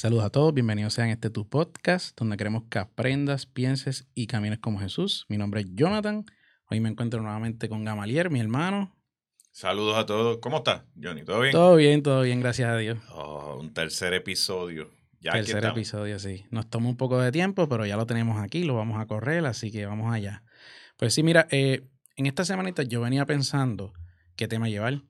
Saludos a todos, bienvenidos sean a este tu podcast, donde queremos que aprendas, pienses y camines como Jesús. Mi nombre es Jonathan. Hoy me encuentro nuevamente con Gamalier, mi hermano. Saludos a todos. ¿Cómo estás, Johnny? ¿Todo bien? Todo bien, todo bien, gracias a Dios. Oh, un tercer episodio. Ya tercer episodio, sí. Nos toma un poco de tiempo, pero ya lo tenemos aquí, lo vamos a correr, así que vamos allá. Pues sí, mira, eh, en esta semanita yo venía pensando qué tema llevar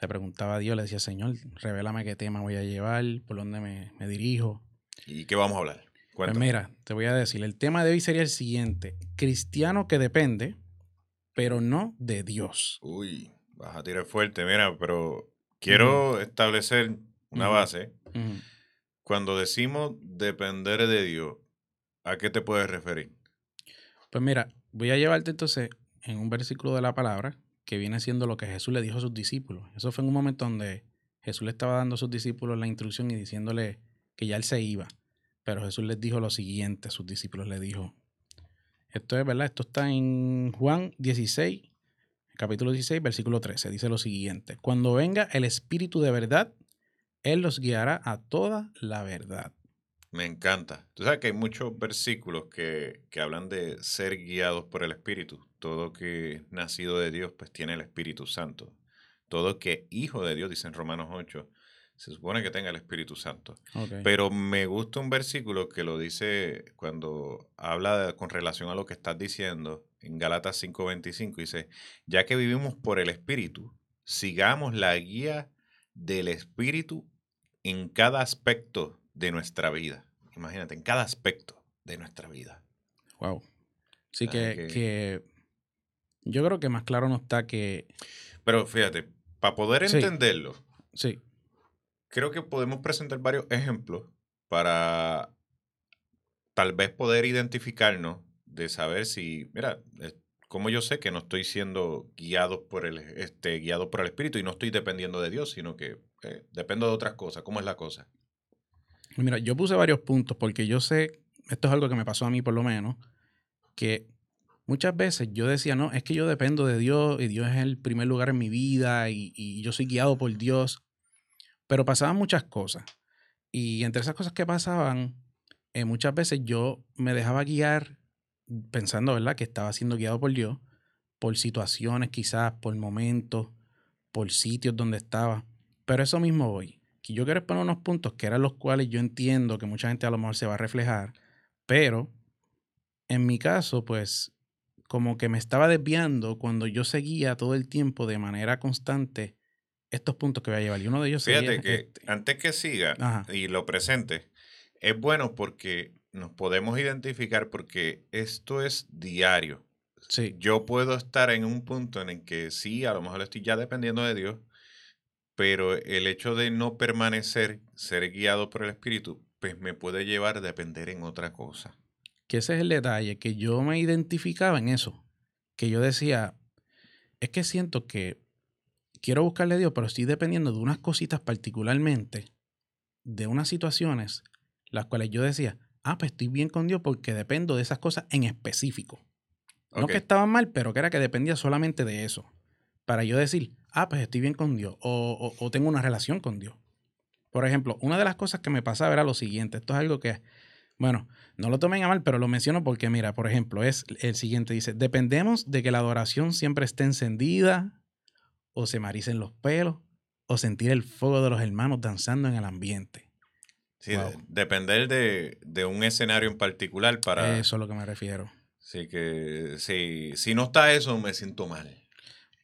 le preguntaba a Dios, le decía, Señor, revélame qué tema voy a llevar, por dónde me, dirijo. ¿Y qué vamos a hablar? Pues mira, te voy a decir, el tema de hoy sería el siguiente, cristiano que depende, pero no de Dios. Uy, vas a tirar fuerte, mira, pero quiero establecer una base. Cuando decimos depender de Dios, ¿a qué te puedes referir? Pues mira, voy a llevarte entonces en un versículo de la palabra que viene siendo lo que Jesús le dijo a sus discípulos. Eso fue en un momento donde Jesús le estaba dando a sus discípulos la instrucción y diciéndole que ya él se iba. Pero Jesús les dijo lo siguiente, a sus discípulos le dijo, esto es verdad, esto está en Juan 16, capítulo 16, versículo 13, dice lo siguiente, cuando venga el Espíritu de verdad, Él los guiará a toda la verdad. Me encanta. Tú sabes que hay muchos versículos que, que hablan de ser guiados por el Espíritu todo que nacido de Dios, pues tiene el Espíritu Santo. Todo que hijo de Dios, dice en Romanos 8, se supone que tenga el Espíritu Santo. Pero me gusta un versículo que lo dice cuando habla con relación a lo que estás diciendo en Galatas 5:25. Dice, ya que vivimos por el Espíritu, sigamos la guía del Espíritu en cada aspecto de nuestra vida. Imagínate, en cada aspecto de nuestra vida. Wow. Sí que, que yo creo que más claro no está que. Pero fíjate, para poder entenderlo, sí. Creo que podemos presentar varios ejemplos para tal vez poder identificarnos de saber si, mira, como yo sé que no estoy siendo guiado por el, este, guiado por el Espíritu y no estoy dependiendo de Dios, sino que eh, dependo de otras cosas. ¿Cómo es la cosa? Mira, yo puse varios puntos porque yo sé, esto es algo que me pasó a mí por lo menos, que muchas veces yo decía, no, es que yo dependo de Dios y Dios es el primer lugar en mi vida y, yo soy guiado por Dios. Pero pasaban muchas cosas. Y entre esas cosas que pasaban, eh, muchas veces yo me dejaba guiar pensando, ¿verdad?, que estaba siendo guiado por Dios, por situaciones quizás, por momentos, por sitios donde estaba. Pero eso mismo voy. Yo quiero poner unos puntos que eran los cuales yo entiendo que mucha gente a lo mejor se va a reflejar, pero en mi caso, pues como que me estaba desviando cuando yo seguía todo el tiempo de manera constante estos puntos que voy a llevar. Y uno de ellos Fíjate que este. antes que siga y lo presente, es bueno porque nos podemos identificar porque esto es diario. Sí. Yo puedo estar en un punto en el que sí, a lo mejor estoy ya dependiendo de Dios, pero el hecho de no permanecer, ser guiado por el Espíritu, pues me puede llevar a depender en otra cosa que ese es el detalle, que yo me identificaba en eso, que yo decía, es que siento que quiero buscarle a Dios, pero estoy dependiendo de unas cositas particularmente, de unas situaciones, las cuales yo decía, ah, pues estoy bien con Dios porque dependo de esas cosas en específico. No que estaban mal, pero que era que dependía solamente de eso. Para yo decir, ah, pues estoy bien con Dios o, o tengo una relación con Dios. Por ejemplo, una de las cosas que me pasaba era lo siguiente. Esto es algo que bueno, no lo tomen a mal, pero lo menciono porque, mira, por ejemplo, es el siguiente, dice, dependemos de que la adoración siempre esté encendida, o se maricen los pelos, o sentir el fuego de los hermanos danzando en el ambiente. Sí, depender de, de, un escenario en particular para... Eso es lo que me refiero. Sí, que sí, si no está eso, me siento mal.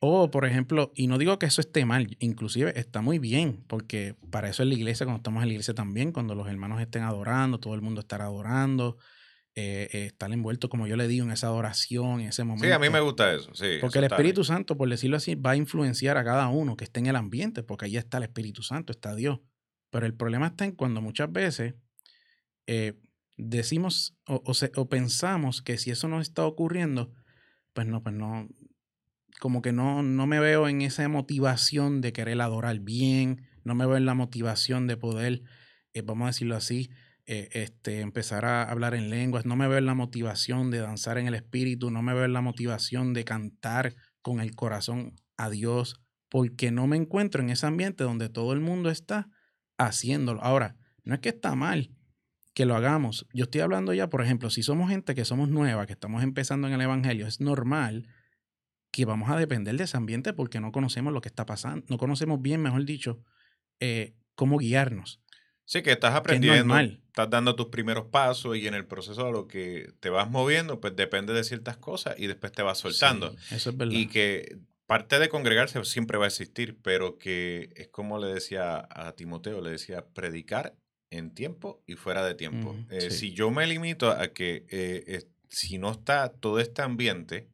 O, por ejemplo, y no digo que eso esté mal, inclusive está muy bien, porque para eso es la iglesia, cuando estamos en la iglesia también, cuando los hermanos estén adorando, todo el mundo estará adorando, eh, eh, estar envuelto, como yo le digo, en esa adoración, en ese momento. Sí, a mí me gusta eso, sí. Porque el Espíritu Santo, por decirlo así, va a influenciar a cada uno que esté en el ambiente, porque ahí está el Espíritu Santo, está Dios. Pero el problema está en cuando muchas veces eh, decimos o, o pensamos que si eso no está ocurriendo, pues no, pues no, como que no, no me veo en esa motivación de querer adorar bien, no me veo en la motivación de poder, eh, vamos a decirlo así, eh, este, empezar a hablar en lenguas, no me veo en la motivación de danzar en el espíritu, no me veo en la motivación de cantar con el corazón a Dios, porque no me encuentro en ese ambiente donde todo el mundo está haciéndolo. Ahora, No es que está mal que lo hagamos. Yo estoy hablando ya, por ejemplo, si somos gente que somos nueva, que estamos empezando en el Evangelio, es normal que vamos a depender de ese ambiente porque no conocemos lo que está pasando, no conocemos bien, mejor dicho, eh, cómo guiarnos. Sí, que estás aprendiendo, estás dando tus primeros pasos y en el proceso a lo que te vas moviendo, pues depende de ciertas cosas y después te vas soltando. eso es verdad. Y que parte de congregarse siempre va a existir, pero que es como le decía a Timoteo, le decía, predicar en tiempo y fuera de tiempo. Eh, si yo me limito a que eh, si no está todo este ambiente,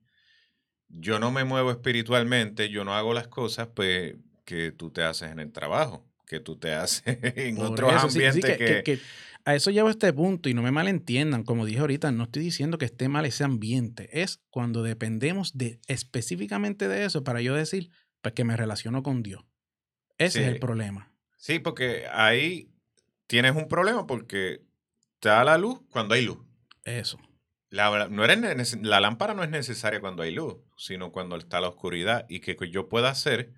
yo no me muevo espiritualmente, yo no hago las cosas pues, que tú te haces en el trabajo que tú te haces en otros ambientes que, A eso llevo a este punto y no me malentiendan, como dije ahorita, no estoy diciendo que esté mal ese ambiente, es cuando dependemos de específicamente de eso para yo decir, pues que me relaciono con Dios. Ese es el problema. Sí, porque ahí tienes un problema porque te da la luz cuando hay luz. Eso. La, no la lámpara no es necesaria cuando hay luz, sino cuando está la oscuridad y que yo pueda hacer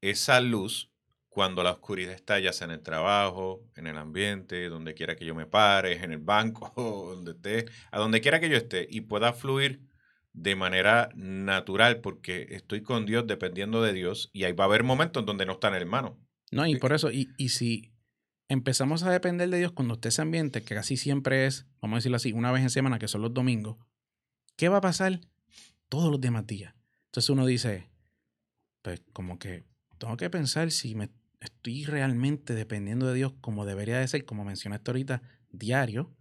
esa luz cuando la oscuridad está ya sea en el trabajo, en el ambiente, donde quiera que yo me pare, en el banco, donde esté, a donde quiera que yo esté y pueda fluir de manera natural porque estoy con Dios dependiendo de Dios y ahí va a haber momentos donde no está en el hermano. No, y por eso, y, y si empezamos a depender de Dios cuando esté ese ambiente, que casi siempre es, vamos a decirlo así, una vez en semana, que son los domingos, ¿qué va a pasar todos los demás días? Entonces uno dice, pues como que tengo que pensar si me estoy realmente dependiendo de Dios como debería de ser, como mencionaste ahorita, diario,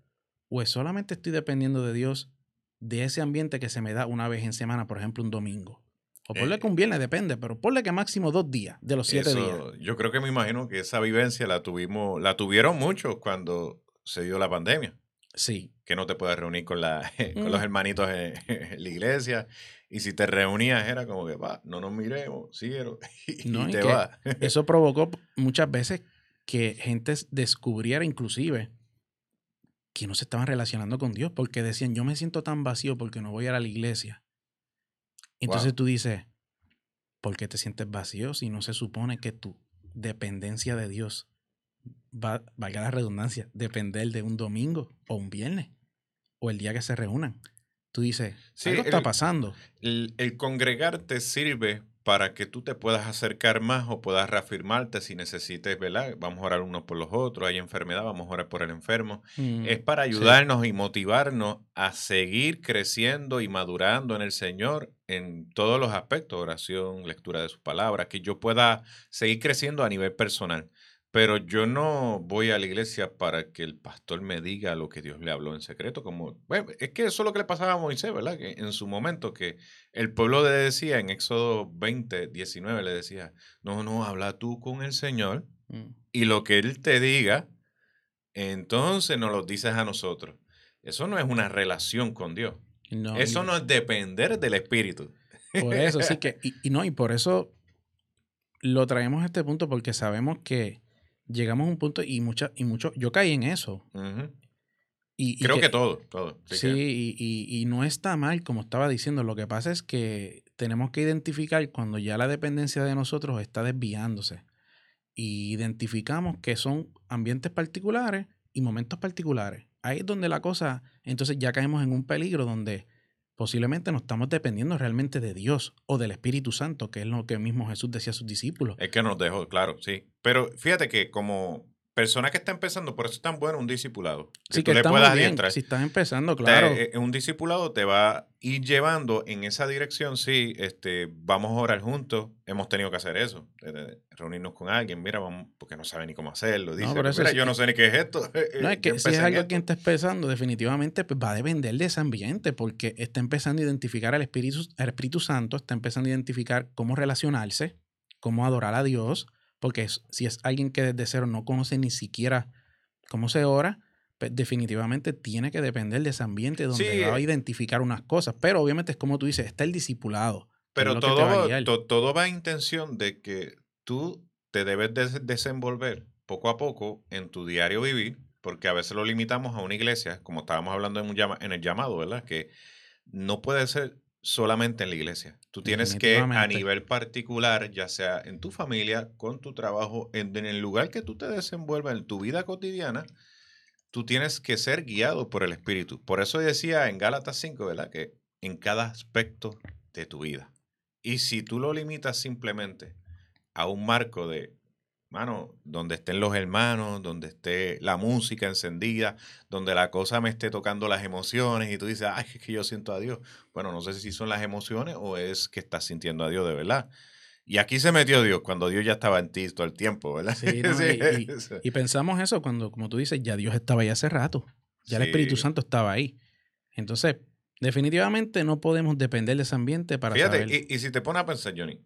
o es solamente estoy dependiendo de Dios de ese ambiente que se me da una vez en semana, por ejemplo, un domingo. O ponle eh, que un viernes, depende, pero ponle que máximo dos días de los siete días. Yo creo que me imagino que esa vivencia la tuvimos, la tuvieron muchos cuando se dio la pandemia. Sí. Que no te puedes reunir con, la, con los mm. hermanitos en, la iglesia. Y si te reunías era como que, va, no nos miremos, síguelo. Y, no, te va. eso provocó muchas veces que gente descubriera inclusive que no se estaban relacionando con Dios porque decían, yo me siento tan vacío porque no voy a, a la iglesia. Entonces tú dices, ¿por qué te sientes vacío si no se supone que tu dependencia de Dios va, valga la redundancia, depender de un domingo o un viernes o el día que se reúnan? tú dices, sí, algo está pasando. El, el, congregarte sirve para que tú te puedas acercar más o puedas reafirmarte si necesites, ¿verdad? Vamos a orar unos por los otros, hay enfermedad, vamos a orar por el enfermo. es mm, para ayudarnos y motivarnos a seguir creciendo y madurando en el Señor en todos los aspectos, oración, lectura de sus palabras, que yo pueda seguir creciendo a nivel personal. Pero yo no voy a la iglesia para que el pastor me diga lo que Dios le habló en secreto. Como, es que eso es lo que le pasaba a Moisés, ¿verdad? Que en su momento que el pueblo le decía en Éxodo 20, 19, le decía, no, no, habla tú con el Señor mm. y lo que Él te diga, entonces nos lo dices a nosotros. Eso no es una relación con Dios. eso no es depender del Espíritu. Por eso sí que, y, no, y por eso lo traemos a este punto porque sabemos que llegamos a un punto y mucha, y mucho, yo caí en eso. y, Creo que, todo, todo. Sí, y, no está mal, como estaba diciendo. Lo que pasa es que tenemos que identificar cuando ya la dependencia de nosotros está desviándose. Y identificamos que son ambientes particulares y momentos particulares. Ahí es donde la cosa, entonces ya caemos en un peligro donde posiblemente no estamos dependiendo realmente de Dios o del Espíritu Santo, que es lo que mismo Jesús decía a sus discípulos. Es que nos dejó, claro, sí. Pero fíjate que como persona que está empezando, por eso es tan bueno un discipulado. sí, que le puedas bien. Si estás empezando, claro. Eh, un discipulado te va a ir llevando en esa dirección. Sí, este, vamos a orar juntos. Hemos tenido que hacer eso. reunirnos con alguien. Mira, vamos, porque no sabe ni cómo hacerlo. Dice, mira, yo no sé ni qué es esto. No, es que si es algo que está empezando, definitivamente pues, va a depender de ese ambiente, porque está empezando a identificar al Espíritu, al Espíritu Santo, está empezando a identificar cómo relacionarse, cómo adorar a Dios porque si es alguien que desde cero no conoce ni siquiera cómo se ora, pues definitivamente tiene que depender de ese ambiente donde va a identificar unas cosas. Pero obviamente es como tú dices, está el discipulado. Pero todo va, todo va a intención de que tú te debes desenvolver poco a poco en tu diario vivir, porque a veces lo limitamos a una iglesia, como estábamos hablando en, un llama, en el llamado, ¿verdad? Que no puede ser solamente en la iglesia. Tú tienes que, a nivel particular, ya sea en tu familia, con tu trabajo, en, en el lugar que tú te desenvuelvas, en tu vida cotidiana, tú tienes que ser guiado por el Espíritu. Por eso decía en Gálatas 5, ¿verdad? Que en cada aspecto de tu vida. Y si tú lo limitas simplemente a un marco de, mano, donde estén los hermanos, donde esté la música encendida, donde la cosa me esté tocando las emociones y tú dices, ay, es que yo siento a Dios. Bueno, no sé si son las emociones o es que estás sintiendo a Dios de verdad. Y aquí se metió Dios, cuando Dios ya estaba en ti todo el tiempo, ¿verdad? Sí, y, pensamos eso cuando, como tú dices, ya Dios estaba ahí hace rato. Ya el Espíritu Santo estaba ahí. Entonces, definitivamente no podemos depender de ese ambiente para Fíjate, Y, y si te pones a pensar, Johnny,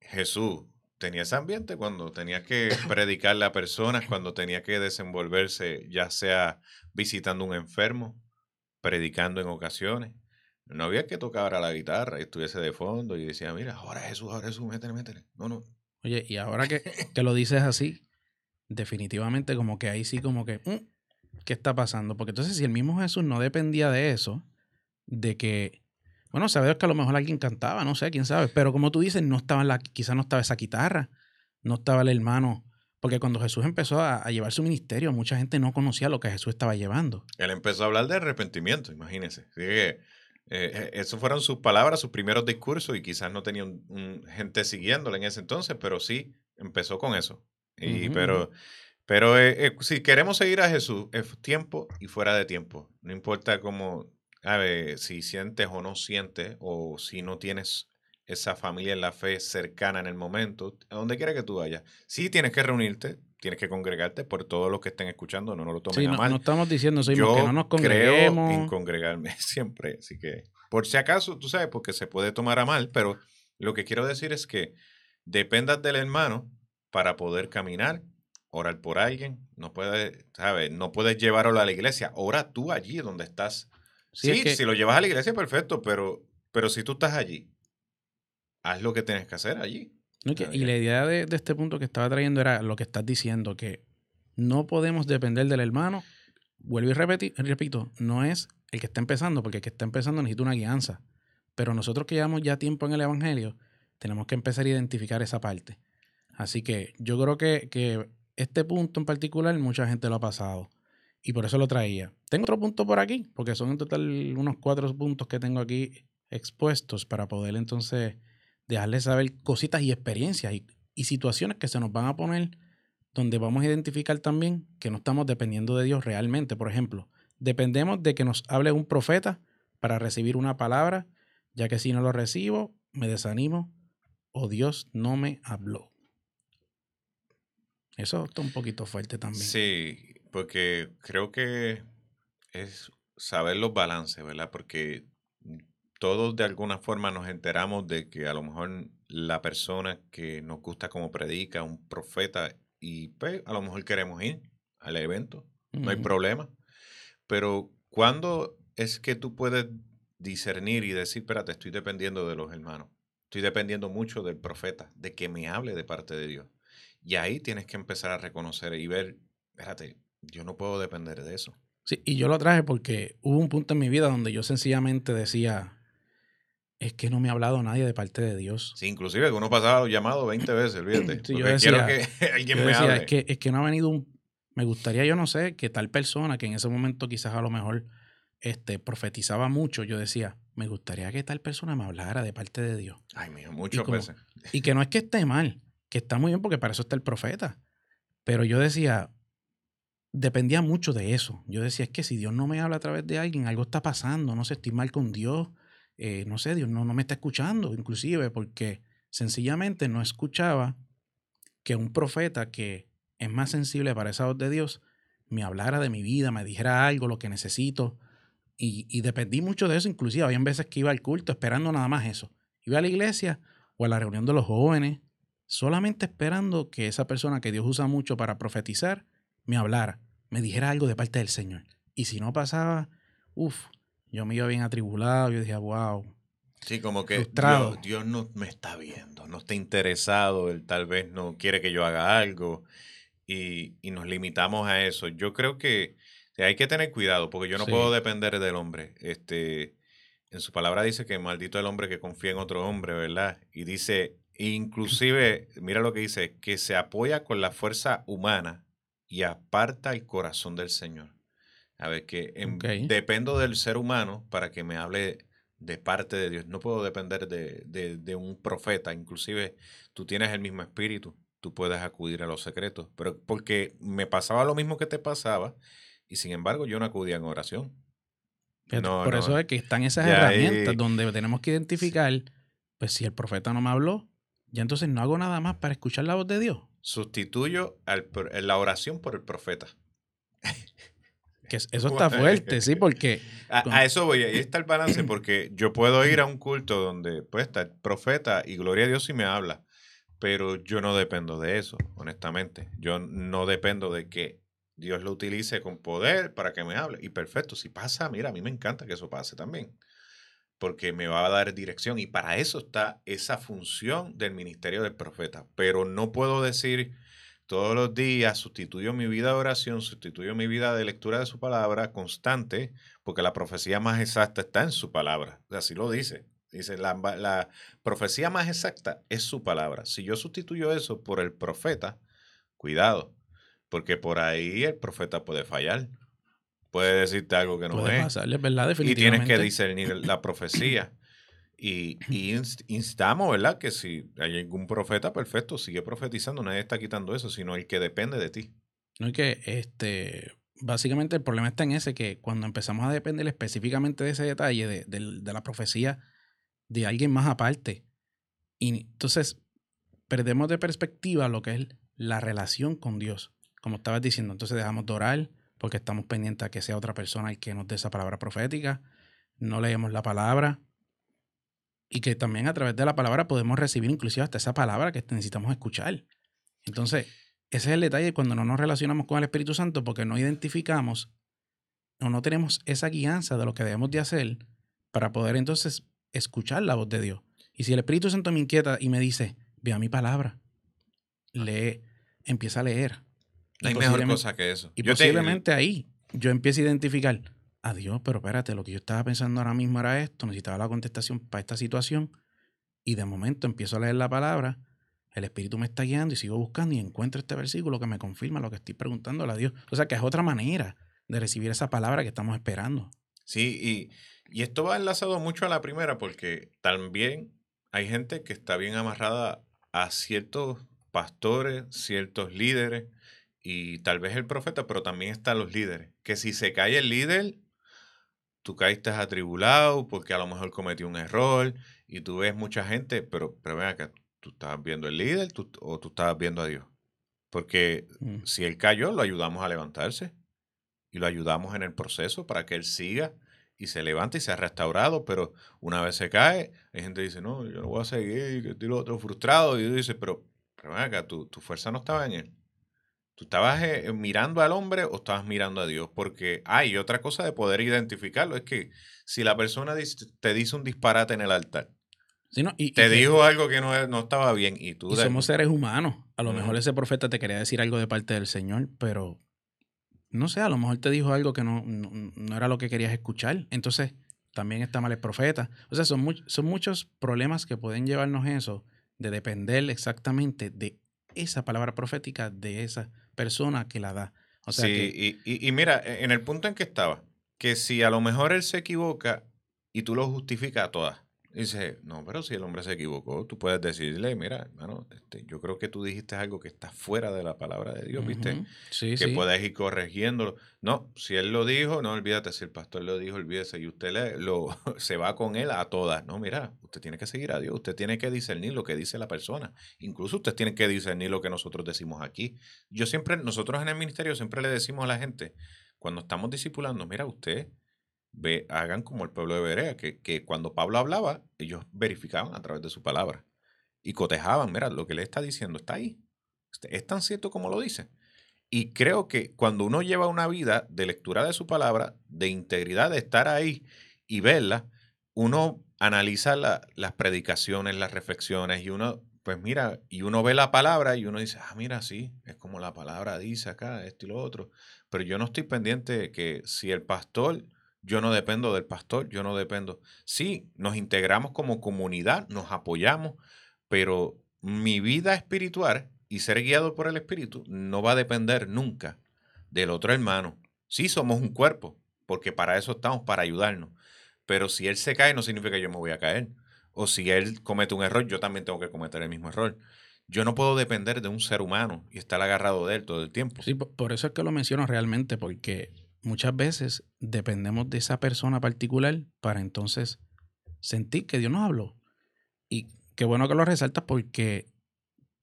Jesús tenía ese ambiente cuando tenía que predicarle a personas, cuando tenía que desenvolverse, ya sea visitando un enfermo, predicando en ocasiones. No había que tocar a la guitarra y estuviese de fondo y decía, mira, ahora Jesús, ahora Jesús, métele, métele. No, no. Oye, y ahora que, que lo dices así, definitivamente como que ahí sí como que, mm, ¿qué está pasando? Porque entonces si el mismo Jesús no dependía de eso, de que, bueno, sabes que a lo mejor alguien cantaba, no sé, quién sabe, pero como tú dices, no estaba la, quizás no estaba esa guitarra, no estaba el hermano, porque cuando Jesús empezó a, a, llevar su ministerio, mucha gente no conocía lo que Jesús estaba llevando. Él empezó a hablar de arrepentimiento, imagínense. Así que eh, eh, esas fueron sus palabras, sus primeros discursos, y quizás no tenía gente siguiéndole en ese entonces, pero sí empezó con eso. Y, Pero, pero eh, si queremos seguir a Jesús, es tiempo y fuera de tiempo. No importa cómo, a ver, si sientes o no sientes, o si no tienes esa familia en la fe cercana en el momento, a donde quiera que tú vayas. Sí tienes que reunirte, tienes que congregarte por todos los que estén escuchando, no, no lo tomen a mal. No estamos diciendo que no nos congreguemos. Creo en congregarme siempre, así que por si acaso, tú sabes, porque se puede tomar a mal, pero lo que quiero decir es que dependas del hermano para poder caminar, orar por alguien, no puedes, ¿sabes? No puedes llevarlo a la iglesia, ora tú allí donde estás. Sí, si lo llevas a la iglesia, perfecto, pero, pero si tú estás allí, haz lo que tienes que hacer allí. y la idea de, este punto que estaba trayendo era lo que estás diciendo, que no podemos depender del hermano. Vuelvo y repito, no es el que está empezando, porque el que está empezando necesita una guianza. Pero nosotros que llevamos ya tiempo en el Evangelio, tenemos que empezar a identificar esa parte. Así que yo creo que, que este punto en particular mucha gente lo ha pasado y por eso lo traía. Tengo otro punto por aquí, porque son en total unos cuatro puntos que tengo aquí expuestos para poder entonces dejarles saber cositas y experiencias y, situaciones que se nos van a poner donde vamos a identificar también que no estamos dependiendo de Dios realmente. Por ejemplo, dependemos de que nos hable un profeta para recibir una palabra, ya que si no lo recibo, me desanimo o Dios no me habló. Eso está un poquito fuerte también. Sí, porque creo que es saber los balances, ¿verdad? Porque todos de alguna forma nos enteramos de que a lo mejor la persona que nos gusta como predica, un profeta, y pues a lo mejor queremos ir al evento, no hay problema. Pero ¿cuándo es que tú puedes discernir y decir, espérate, estoy dependiendo de los hermanos? Estoy dependiendo mucho del profeta, de que me hable de parte de Dios. Y ahí tienes que empezar a reconocer y ver, espérate, yo no puedo depender de eso. Sí, y yo lo traje porque hubo un punto en mi vida donde yo sencillamente decía, es que no me ha hablado nadie de parte de Dios. Sí, inclusive que uno pasaba llamado 20 veces, olvídate. sí, yo decía, quiero que alguien me hable. Es que, es que no ha venido un... Me gustaría, yo no sé, que tal persona que en ese momento quizás a lo mejor este, profetizaba mucho, yo decía, me gustaría que tal persona me hablara de parte de Dios. Ay, mío, muchas veces. Y que no es que esté mal, que está muy bien porque para eso está el profeta. Pero yo decía, dependía mucho de eso. Yo decía, es que si Dios no me habla a través de alguien, algo está pasando, no sé, estoy mal con Dios, eh, no sé, Dios no, no me está escuchando, inclusive porque sencillamente no escuchaba que un profeta que es más sensible para esa voz de Dios me hablara de mi vida, me dijera algo, lo que necesito. Y, y dependí mucho de eso, inclusive había veces que iba al culto esperando nada más eso. Iba a la iglesia o a la reunión de los jóvenes, solamente esperando que esa persona que Dios usa mucho para profetizar me hablara, me dijera algo de parte del Señor. Y si no pasaba, uff, yo me iba bien atribulado, yo decía, wow. Sí, como que Dios, no me está viendo, no está interesado, él tal vez no quiere que yo haga algo y, nos limitamos a eso. Yo creo que hay que tener cuidado porque yo no puedo depender del hombre. Este, en su palabra dice que maldito el hombre que confía en otro hombre, ¿verdad? Y dice, inclusive, mira lo que dice, que se apoya con la fuerza humana y aparta el corazón del Señor. A ver, que dependo del ser humano para que me hable de parte de Dios. No puedo depender de, de, un profeta. Inclusive tú tienes el mismo espíritu. Tú puedes acudir a los secretos. Pero porque me pasaba lo mismo que te pasaba y sin embargo yo no acudía en oración. por eso es que están esas herramientas donde tenemos que identificar, pues si el profeta no me habló, ya entonces no hago nada más para escuchar la voz de Dios. Sustituyo la oración por el profeta. Que eso está fuerte, sí, porque... A, eso voy, ahí está el balance, porque yo puedo ir a un culto donde está el profeta y gloria a Dios si me habla, pero yo no dependo de eso, honestamente. Yo no dependo de que Dios lo utilice con poder para que me hable. Y perfecto, si pasa, mira, a mí me encanta que eso pase también, porque me va a dar dirección y para eso está esa función del ministerio del profeta. Pero no puedo decir todos los días, sustituyo mi vida de oración, sustituyo mi vida de lectura de su palabra constante, porque la profecía más exacta está en su palabra. Así lo dice. Dice, la, profecía más exacta es su palabra. Si yo sustituyo eso por el profeta, cuidado, porque por ahí el profeta puede fallar. Puede decirte algo que no puede es. Y tienes que discernir la profecía. Y, instamos, ¿verdad? Que si hay algún profeta, perfecto, sigue profetizando, nadie está quitando eso, sino el que depende de ti. No, es que este, básicamente el problema está en ese, que cuando empezamos a depender específicamente de ese detalle, de, de la profecía de alguien más aparte, y entonces perdemos de perspectiva lo que es la relación con Dios. Como estabas diciendo, entonces dejamos de orar porque estamos pendientes a que sea otra persona el que nos dé esa palabra profética. No leemos la palabra, y que también a través de la palabra podemos recibir inclusive hasta esa palabra que necesitamos escuchar. Entonces, ese es el detalle cuando no nos relacionamos con el Espíritu Santo porque no identificamos o no tenemos esa guianza de lo que debemos de hacer para poder entonces escuchar la voz de Dios. Y si el Espíritu Santo me inquieta y me dice, vea mi palabra, lee, empieza a leer. No hay mejor cosa que eso. Y posiblemente ahí yo empiezo a identificar, adiós, pero espérate, lo que yo estaba pensando ahora mismo era esto, necesitaba la contestación para esta situación y de momento empiezo a leer la palabra, el Espíritu me está guiando y sigo buscando y encuentro este versículo que me confirma lo que estoy preguntándole a Dios. O sea que es otra manera de recibir esa palabra que estamos esperando. Sí, y, y esto va enlazado mucho a la primera porque también hay gente que está bien amarrada a ciertos pastores, ciertos líderes y tal vez el profeta, pero también están los líderes. Que si se cae el líder, tú caíste atribulado porque a lo mejor cometió un error y tú ves mucha gente, pero, pero ven acá, tú estabas viendo el líder o tú estabas viendo a Dios. Porque mm. si él cayó, lo ayudamos a levantarse y lo ayudamos en el proceso para que él siga y se levante y sea restaurado, pero una vez se cae, hay gente que dice, no, yo no voy a seguir, que estoy lo otro frustrado, y tú dices, pero, pero ven acá, tu, tu fuerza no estaba en él. ¿Tú estabas eh, mirando al hombre o estabas mirando a Dios? Porque hay otra cosa de poder identificarlo, es que si la persona te dice un disparate en el altar, y, te dijo algo que no, no, estaba bien y tú... somos seres humanos. A lo mejor ese profeta te quería decir algo de parte del Señor, pero no sé, a lo mejor te dijo algo que no, no, era lo que querías escuchar. Entonces, también está mal el profeta. O sea, son, son muchos problemas que pueden llevarnos eso de depender exactamente de esa palabra profética de esa persona que la da. O sea sí, y, y, mira, e, en el punto en que estaba, que si a lo mejor él se equivoca y tú lo justificas a todas, dice, no, pero si el hombre se equivocó, tú puedes decirle, mira, hermano, este, yo creo que tú dijiste algo que está fuera de la palabra de Dios, ¿viste? Sí, que puedes ir corrigiéndolo. No, si él lo dijo, no olvídate, si el pastor lo dijo, olvídese, y usted le, lo, se va con él a todas. No, mira, usted tiene que seguir a Dios, usted tiene que discernir lo que dice la persona. Incluso usted tiene que discernir lo que nosotros decimos aquí. Yo siempre, nosotros en el ministerio siempre le decimos a la gente, cuando estamos discipulando, mira, usted hagan como el pueblo de Berea, que, que, cuando Pablo hablaba, ellos verificaban a través de su palabra y cotejaban, mira, lo que le está diciendo está ahí. Este, es tan cierto como lo dice. Y creo que cuando uno lleva una vida de lectura de su palabra, de integridad, de estar ahí y verla, uno analiza las predicaciones, las reflexiones y uno, pues mira, y uno ve la palabra y uno dice, ah, mira, sí, es como la palabra dice acá, esto y lo otro. Pero yo no estoy pendiente de que si el pastor yo no dependo del pastor, yo no dependo. Sí, nos integramos como comunidad, nos apoyamos, pero mi vida espiritual y ser guiado por el Espíritu no va a depender nunca del otro hermano. Sí, somos un cuerpo, porque para eso estamos, para ayudarnos. Pero si él se cae, no significa que yo me voy a caer. O si él comete un error, yo también tengo que cometer el mismo error. Yo no puedo depender de un ser humano y estar agarrado de él todo el tiempo. Sí, por eso es que lo menciono realmente, porque muchas veces dependemos de esa persona particular para entonces sentir que Dios nos habló. Y qué bueno que lo resaltas porque,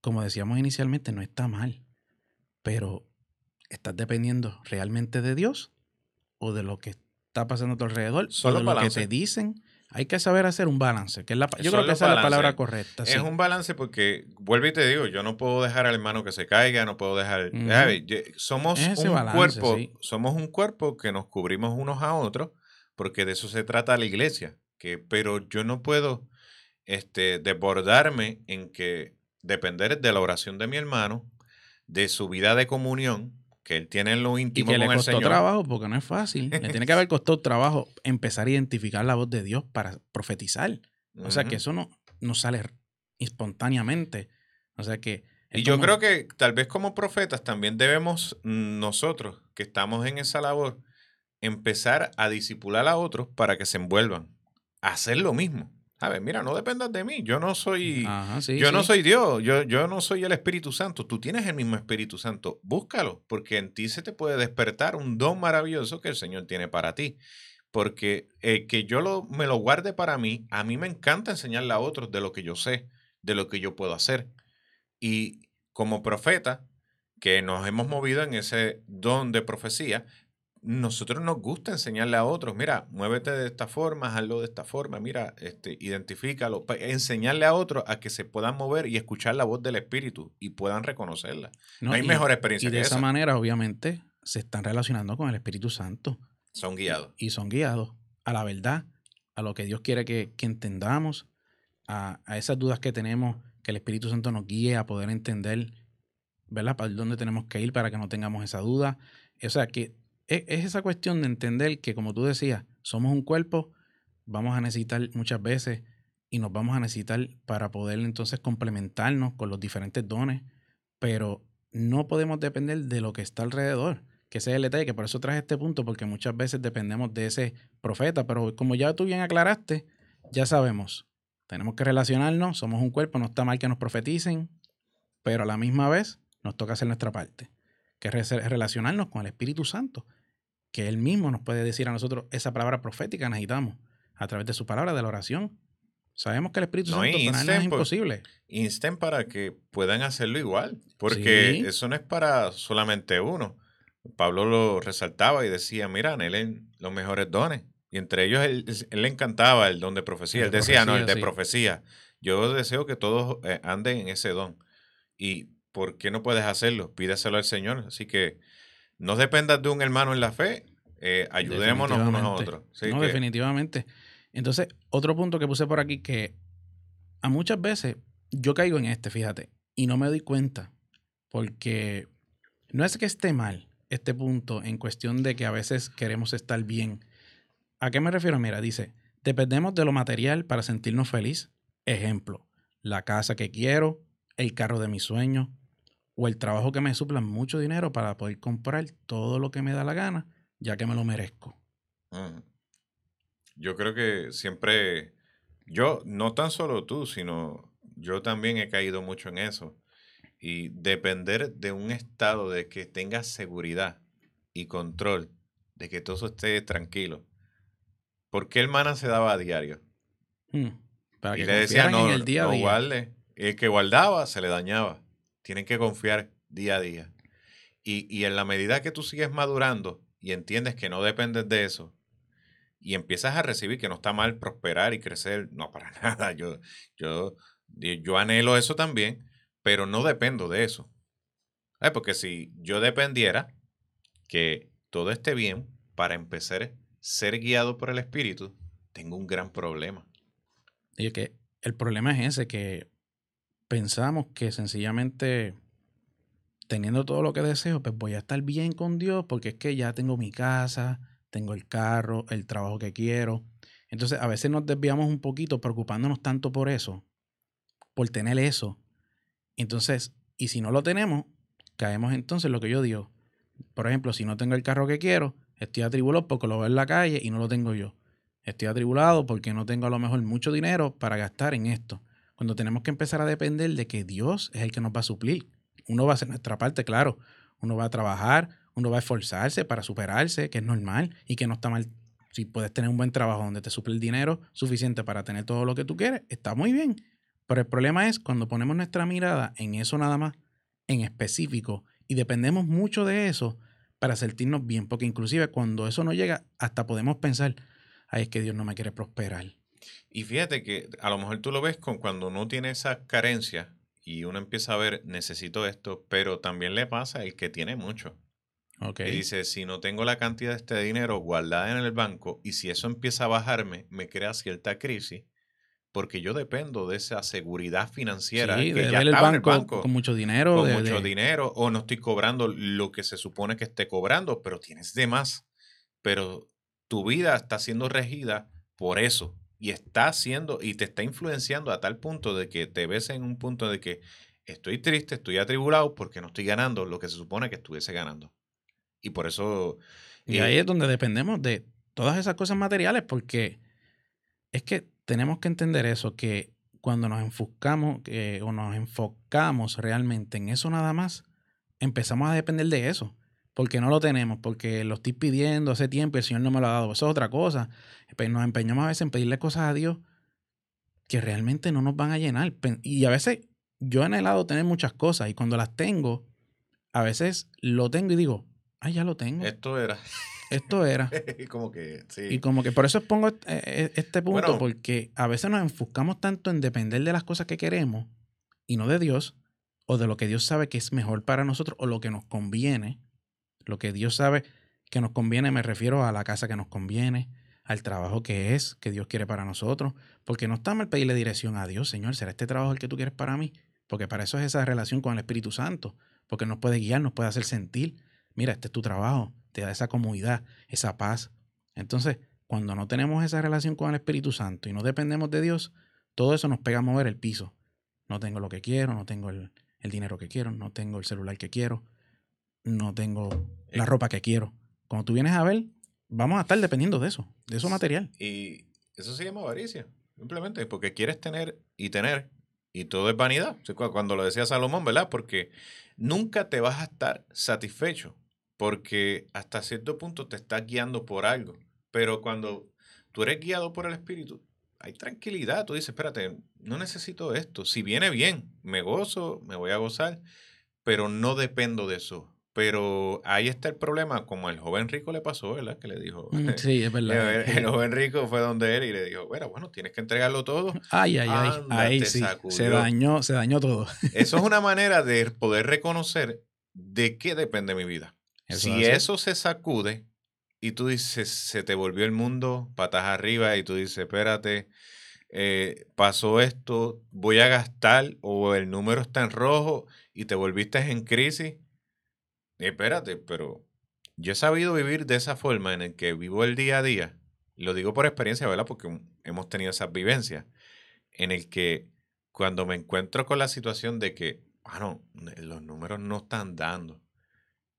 como decíamos inicialmente, no está mal. Pero, ¿estás dependiendo realmente de Dios o de lo que está pasando a tu alrededor? Solo o de lo que te dicen hay que saber hacer un balance, que es la, yo creo que esa es la palabra correcta. Es un balance porque, vuelvo y te digo, yo no puedo dejar al hermano que se caiga, no puedo dejar... somos un cuerpo, somos un cuerpo que nos cubrimos unos a otros, porque de eso se trata la iglesia. Que, pero yo no puedo este, desbordarme en que depender de la oración de mi hermano, de su vida de comunión, que él tiene en lo íntimo y que le costó trabajo porque no es fácil. le tiene que haber costado trabajo empezar a identificar la voz de Dios para profetizar. O sea que eso no, no sale espontáneamente. O sea que... Y yo creo que tal vez como profetas también debemos nosotros, que estamos en esa labor, empezar a disipular a otros para que se envuelvan, hacer lo mismo. A ver, mira, no dependas de mí. Yo no soy, yo no soy Dios, yo, yo no soy el Espíritu Santo. Tú tienes el mismo Espíritu Santo. Búscalo, porque en ti se te puede despertar un don maravilloso que el Señor tiene para ti. Porque eh, que yo lo, me lo guarde para mí, a mí me encanta enseñarle a otros de lo que yo sé, de lo que yo puedo hacer. Y como profeta, que nos hemos movido en ese don de profecía, nosotros nos gusta enseñarle a otros, mira, muévete de esta forma, hazlo de esta forma, mira, este, identifícalo, enseñarle a otros a que se puedan mover y escuchar la voz del Espíritu y puedan reconocerla. No, hay mejor experiencia y de esa, manera, obviamente, se están relacionando con el Espíritu Santo. Son guiados. Y, son guiados a la verdad, a lo que Dios quiere que, entendamos, a, a, esas dudas que tenemos, que el Espíritu Santo nos guíe a poder entender, ¿verdad? Para dónde tenemos que ir para que no tengamos esa duda. O sea, que es, esa cuestión de entender que, como tú decías, somos un cuerpo, vamos a necesitar muchas veces y nos vamos a necesitar para poder entonces complementarnos con los diferentes dones, pero no podemos depender de lo que está alrededor, que ese es el detalle, que por eso traje este punto, porque muchas veces dependemos de ese profeta, pero como ya tú bien aclaraste, ya sabemos, tenemos que relacionarnos, somos un cuerpo, no está mal que nos profeticen, pero a la misma vez nos toca hacer nuestra parte, que es relacionarnos con el Espíritu Santo que Él mismo nos puede decir a nosotros esa palabra profética necesitamos a través de su palabra, de la oración. Sabemos que el Espíritu Santo para es imposible. Insten para que puedan hacerlo igual, porque eso no es para solamente uno. Pablo lo resaltaba y decía, mira, en él los mejores dones. Y entre ellos él, le encantaba el don de profecía. él decía, no, el de profecía. Yo deseo que todos eh, anden en ese don. ¿Y por qué no puedes hacerlo? Pídaselo al Señor. Así que no dependas de un hermano en la fe, eh, ayudémonos unos a otros. no, definitivamente. Entonces, otro punto que puse por aquí que a muchas veces yo caigo en este, fíjate, y no me doy cuenta, porque no es que esté mal este punto en cuestión de que a veces queremos estar bien. ¿A qué me refiero? Mira, dice, dependemos de lo material para sentirnos feliz. Ejemplo, la casa que quiero, el carro de mis sueños, o el trabajo que me suplan mucho dinero para poder comprar todo lo que me da la gana, ya que me lo merezco. Yo creo que siempre, yo, no tan solo tú, sino yo también he caído mucho en eso. Y depender de un estado de que tenga seguridad y control, de que todo esté tranquilo. ¿Por qué el mana se daba a diario? Mm, para y le decía, no, el día no guarde. El que guardaba se le dañaba. Tienen que confiar día a día. Y, en la medida que tú sigues madurando y entiendes que no dependes de eso, y empiezas a recibir que no está mal prosperar y crecer, no para nada, yo, yo, yo anhelo eso también, pero no dependo de eso. Porque si yo dependiera que todo esté bien para empezar a ser guiado por el Espíritu, tengo un gran problema. Y que el problema es ese, que pensamos que sencillamente teniendo todo lo que deseo, pues voy a estar bien con Dios porque es que ya tengo mi casa, tengo el carro, el trabajo que quiero. Entonces a veces nos desviamos un poquito preocupándonos tanto por eso, por tener eso. Entonces, y si no lo tenemos, caemos entonces en lo que yo digo. Por ejemplo, si no tengo el carro que quiero, estoy atribulado porque lo veo en la calle y no lo tengo yo. Estoy atribulado porque no tengo a lo mejor mucho dinero para gastar en esto. Cuando tenemos que empezar a depender de que Dios es el que nos va a suplir. Uno va a hacer nuestra parte, claro. Uno va a trabajar, uno va a esforzarse para superarse, que es normal y que no está mal. Si puedes tener un buen trabajo donde te suple el dinero suficiente para tener todo lo que tú quieres, está muy bien. Pero el problema es cuando ponemos nuestra mirada en eso nada más, en específico, y dependemos mucho de eso para sentirnos bien, porque inclusive cuando eso no llega, hasta podemos pensar, ay, es que Dios no me quiere prosperar. Y fíjate que a lo mejor tú lo ves con cuando uno tiene esa carencia y uno empieza a ver, necesito esto, pero también le pasa el que tiene mucho. Okay. Y dice, si no tengo la cantidad de este dinero guardada en el banco y si eso empieza a bajarme, me crea cierta crisis porque yo dependo de esa seguridad financiera que de ya el banco, con mucho dinero. Con mucho dinero, o no estoy cobrando lo que se supone que esté cobrando, pero tienes de más. Pero tu vida está siendo regida por eso. Y está haciendo, y te está influenciando a tal punto de que te ves en un punto de que estoy triste, estoy atribulado porque no estoy ganando lo que se supone que estuviese ganando. Y por eso... Y ahí es donde dependemos de todas esas cosas materiales, porque es que tenemos que entender eso, que cuando nos enfocamos o nos enfocamos realmente en eso nada más, empezamos a depender de eso. Porque no lo tenemos, porque lo estoy pidiendo hace tiempo y el Señor no me lo ha dado. Eso es otra cosa. Pero nos empeñamos a veces en pedirle cosas a Dios que realmente no nos van a llenar. Y a veces yo he anhelado tener muchas cosas y cuando las tengo, a veces lo tengo y digo, ah, ya lo tengo. Esto era. Esto era. y como que, sí. Y como que por eso pongo e, e, este punto, porque a veces nos enfocamos tanto en depender de las cosas que queremos y no de Dios, o de lo que Dios sabe que es mejor para nosotros, o lo que nos conviene. Lo que Dios sabe que nos conviene, me refiero a la casa que nos conviene, al trabajo que es, que Dios quiere para nosotros. Porque no está mal pedirle dirección a Dios, Señor, ¿será este trabajo el que tú quieres para mí? Porque para eso es esa relación con el Espíritu Santo, porque nos puede guiar, nos puede hacer sentir, mira, este es tu trabajo, te da esa comodidad, esa paz. Entonces, cuando no tenemos esa relación con el Espíritu Santo y no dependemos de Dios, todo eso nos pega a mover el piso. No tengo lo que quiero, no tengo el, dinero que quiero, no tengo el celular que quiero, no tengo la ropa que quiero. Cuando tú vienes a ver, vamos a estar dependiendo de eso, de eso material. Y eso se llama avaricia, simplemente porque quieres tener y tener, y todo es vanidad. Cuando lo decía Salomón, ¿verdad? Porque nunca te vas a estar satisfecho porque hasta cierto punto te estás guiando por algo. Pero cuando tú eres guiado por el Espíritu, hay tranquilidad. Tú dices, espérate, no necesito esto. Si viene bien, me gozo, me voy a gozar, pero no dependo de eso. Pero ahí está el problema, como al joven rico le pasó, ¿verdad? Que le dijo. Mm, sí, es verdad. El, joven rico fue donde él y le dijo, bueno, bueno, tienes que entregarlo todo. Ay, ay, ay. ahí sí. Se dañó, se dañó todo. Eso es una manera de poder reconocer de qué depende mi vida si eso se sacude y tú dices, se te volvió el mundo patas arriba y tú dices, espérate, eh, pasó esto, voy a gastar o el número está en rojo y te volviste en crisis, espérate, pero yo he sabido vivir de esa forma en el que vivo el día a día, lo digo por experiencia, ¿verdad? Porque hemos tenido esas vivencias, en el que cuando me encuentro con la situación de que, bueno, los números no están dando,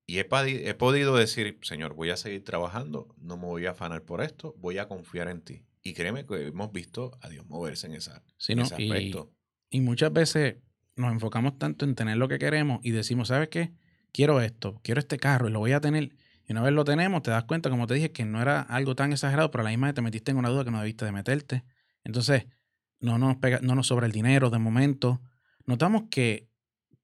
y he, he, podido decir, Señor, voy a seguir trabajando, no me voy a afanar por esto, voy a confiar en ti. Y créeme que hemos visto a Dios moverse en, esa, ese aspecto. Y, muchas veces nos enfocamos tanto en tener lo que queremos y decimos, ¿sabes qué? Quiero esto, quiero este carro y lo voy a tener. Y una vez lo tenemos, te das cuenta, como te dije, que no era algo tan exagerado, pero a la misma vez te metiste en una duda que no debiste de meterte. Entonces, no nos, pega, no nos sobra el dinero de momento. Notamos que,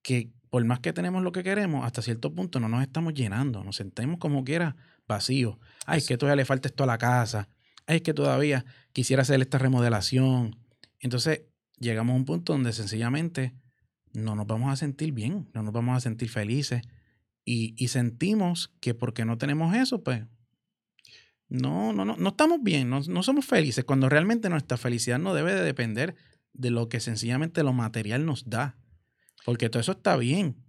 que por más que tenemos lo que queremos, hasta cierto punto no nos estamos llenando, nos sentemos como quiera vacíos. Ay, es que todavía le falta esto a la casa. Ay, es que todavía quisiera hacer esta remodelación. Entonces llegamos a un punto donde sencillamente no nos vamos a sentir bien, no nos vamos a sentir felices y, sentimos que porque no tenemos eso, pues no, no, no, no estamos bien, no, no somos felices, cuando realmente nuestra felicidad no debe de depender de lo que sencillamente lo material nos da. Porque todo eso está bien.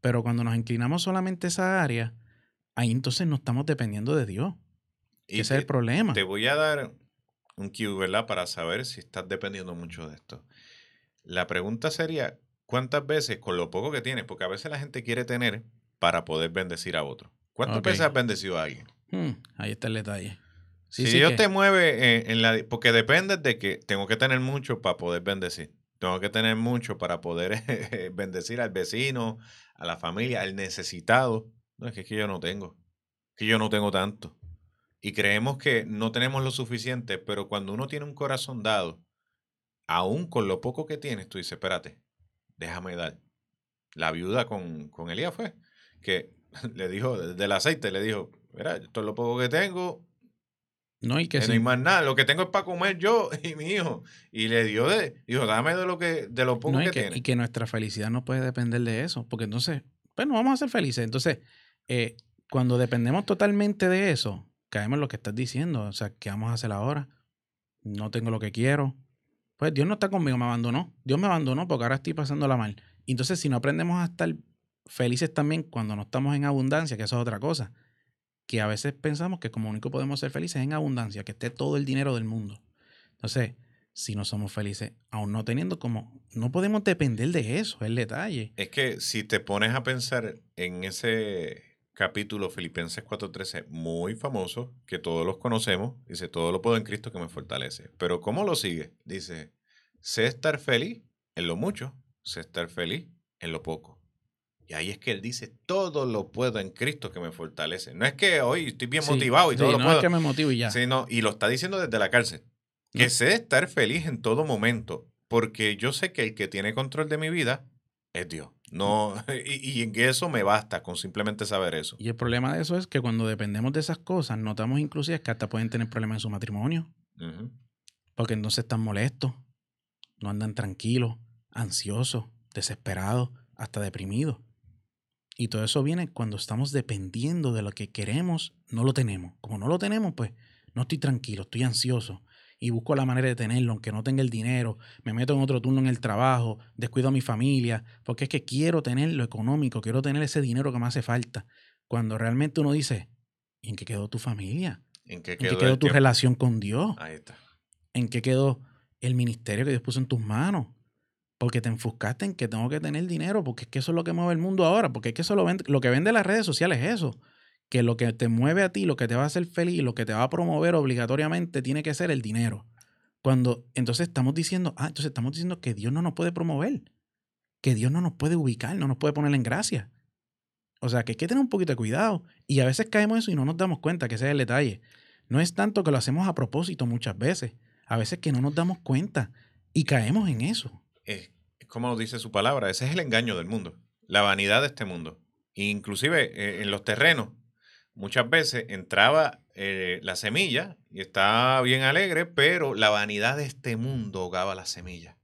Pero cuando nos inclinamos solamente a esa área, ahí entonces no estamos dependiendo de Dios. ese es el problema. Te voy a dar un cue, ¿verdad? Para saber si estás dependiendo mucho de esto. La pregunta sería, ¿cuántas veces con lo poco que tienes? Porque a veces la gente quiere tener para poder bendecir a otro. ¿Cuántas veces has bendecido a alguien? Hmm, ahí está el detalle. si Dios te mueve en, la... Porque depende de que tengo que tener mucho para poder bendecir. Tengo que tener mucho para poder bendecir al vecino, a la familia, al necesitado. No, es que, es que yo no tengo. Que yo no tengo tanto. Y creemos que no tenemos lo suficiente, pero cuando uno tiene un corazón dado, aún con lo poco que tienes, tú dices, espérate, déjame dar. La viuda con, con Elías fue que le dijo, del aceite, le dijo, mira, esto es lo poco que tengo. No, y que no hay más nada, lo que tengo es para comer yo y mi hijo. Y le dio de, dijo, dame de lo que, de lo poco que, tiene. Y que nuestra felicidad no puede depender de eso, porque entonces, bueno, vamos a ser felices. Entonces, eh, cuando dependemos totalmente de eso, caemos en lo que estás diciendo. O sea, ¿qué vamos a hacer ahora? No tengo lo que quiero. Pues Dios no está conmigo, me abandonó. Dios me abandonó porque ahora estoy pasándola mal. Entonces, si no aprendemos a estar felices también cuando no estamos en abundancia, que eso es otra cosa, que a veces pensamos que como único podemos ser felices es en abundancia, que esté todo el dinero del mundo. Entonces, si no somos felices, aún no teniendo como, no podemos depender de eso, es el detalle. Es que si te pones a pensar en ese capítulo Filipenses 4:13, muy famoso, que todos los conocemos, dice, todo lo puedo en Cristo que me fortalece. Pero ¿cómo lo sigue? Dice, sé estar feliz en lo mucho, sé estar feliz en lo poco. Y ahí es que él dice, todo lo puedo en Cristo que me fortalece. No es que hoy estoy bien motivado y todo lo no es que me motivo y ya. Sino, y lo está diciendo desde la cárcel. Que sé estar feliz en todo momento, porque yo sé que el que tiene control de mi vida es Dios. No, y, y, en eso me basta con simplemente saber eso. Y el problema de eso es que cuando dependemos de esas cosas, notamos inclusive que hasta pueden tener problemas en su matrimonio. Porque entonces están molestos, no andan tranquilos, ansiosos, desesperados, hasta deprimidos. Y todo eso viene cuando estamos dependiendo de lo que queremos, no lo tenemos. Como no lo tenemos, pues no estoy tranquilo, estoy ansioso y busco la manera de tenerlo, aunque no tenga el dinero, me meto en otro turno en el trabajo, descuido a mi familia, porque es que quiero tener lo económico, quiero tener ese dinero que me hace falta. Cuando realmente uno dice, ¿y en qué quedó tu familia? ¿En qué quedó, tu relación con Dios? Ahí está. ¿En qué quedó el ministerio que Dios puso en tus manos? Porque te enfuscaste en que tengo que tener dinero, porque es que eso es lo que mueve el mundo ahora, porque es que eso lo, vende, lo que vende las redes sociales es eso, que lo que te mueve a ti, lo que te va a hacer feliz, lo que te va a promover obligatoriamente tiene que ser el dinero. Cuando entonces estamos diciendo, ah, entonces estamos diciendo que Dios no nos puede promover, que Dios no nos puede ubicar, no nos puede poner en gracia. O sea, que hay que tener un poquito de cuidado. Y a veces caemos en eso y no nos damos cuenta que ese es el detalle. No es tanto que lo hacemos a propósito muchas veces, a veces que no nos damos cuenta y caemos en eso es, como dice su palabra, ese es el engaño del mundo, la vanidad de este mundo. Inclusive eh, en los terrenos, muchas veces entraba eh, la semilla y estaba bien alegre, pero la vanidad de este mundo ahogaba la semilla.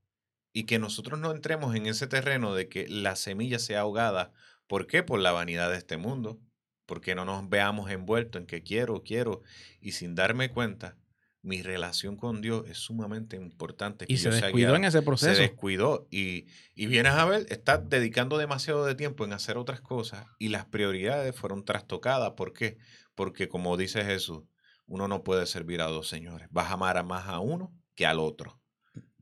Y que nosotros no entremos en ese terreno de que la semilla sea ahogada. ¿Por qué? Por la vanidad de este mundo. Porque no nos veamos envueltos en que quiero, quiero. Y sin darme cuenta, mi relación con Dios es sumamente importante. y se descuidó en ese proceso. Se descuidó. Y, y vienes a ver, estás dedicando demasiado de tiempo en hacer otras cosas y las prioridades fueron trastocadas. ¿Por qué? Porque como dice Jesús, uno no puede servir a dos señores. Vas a amar a más a uno que al otro.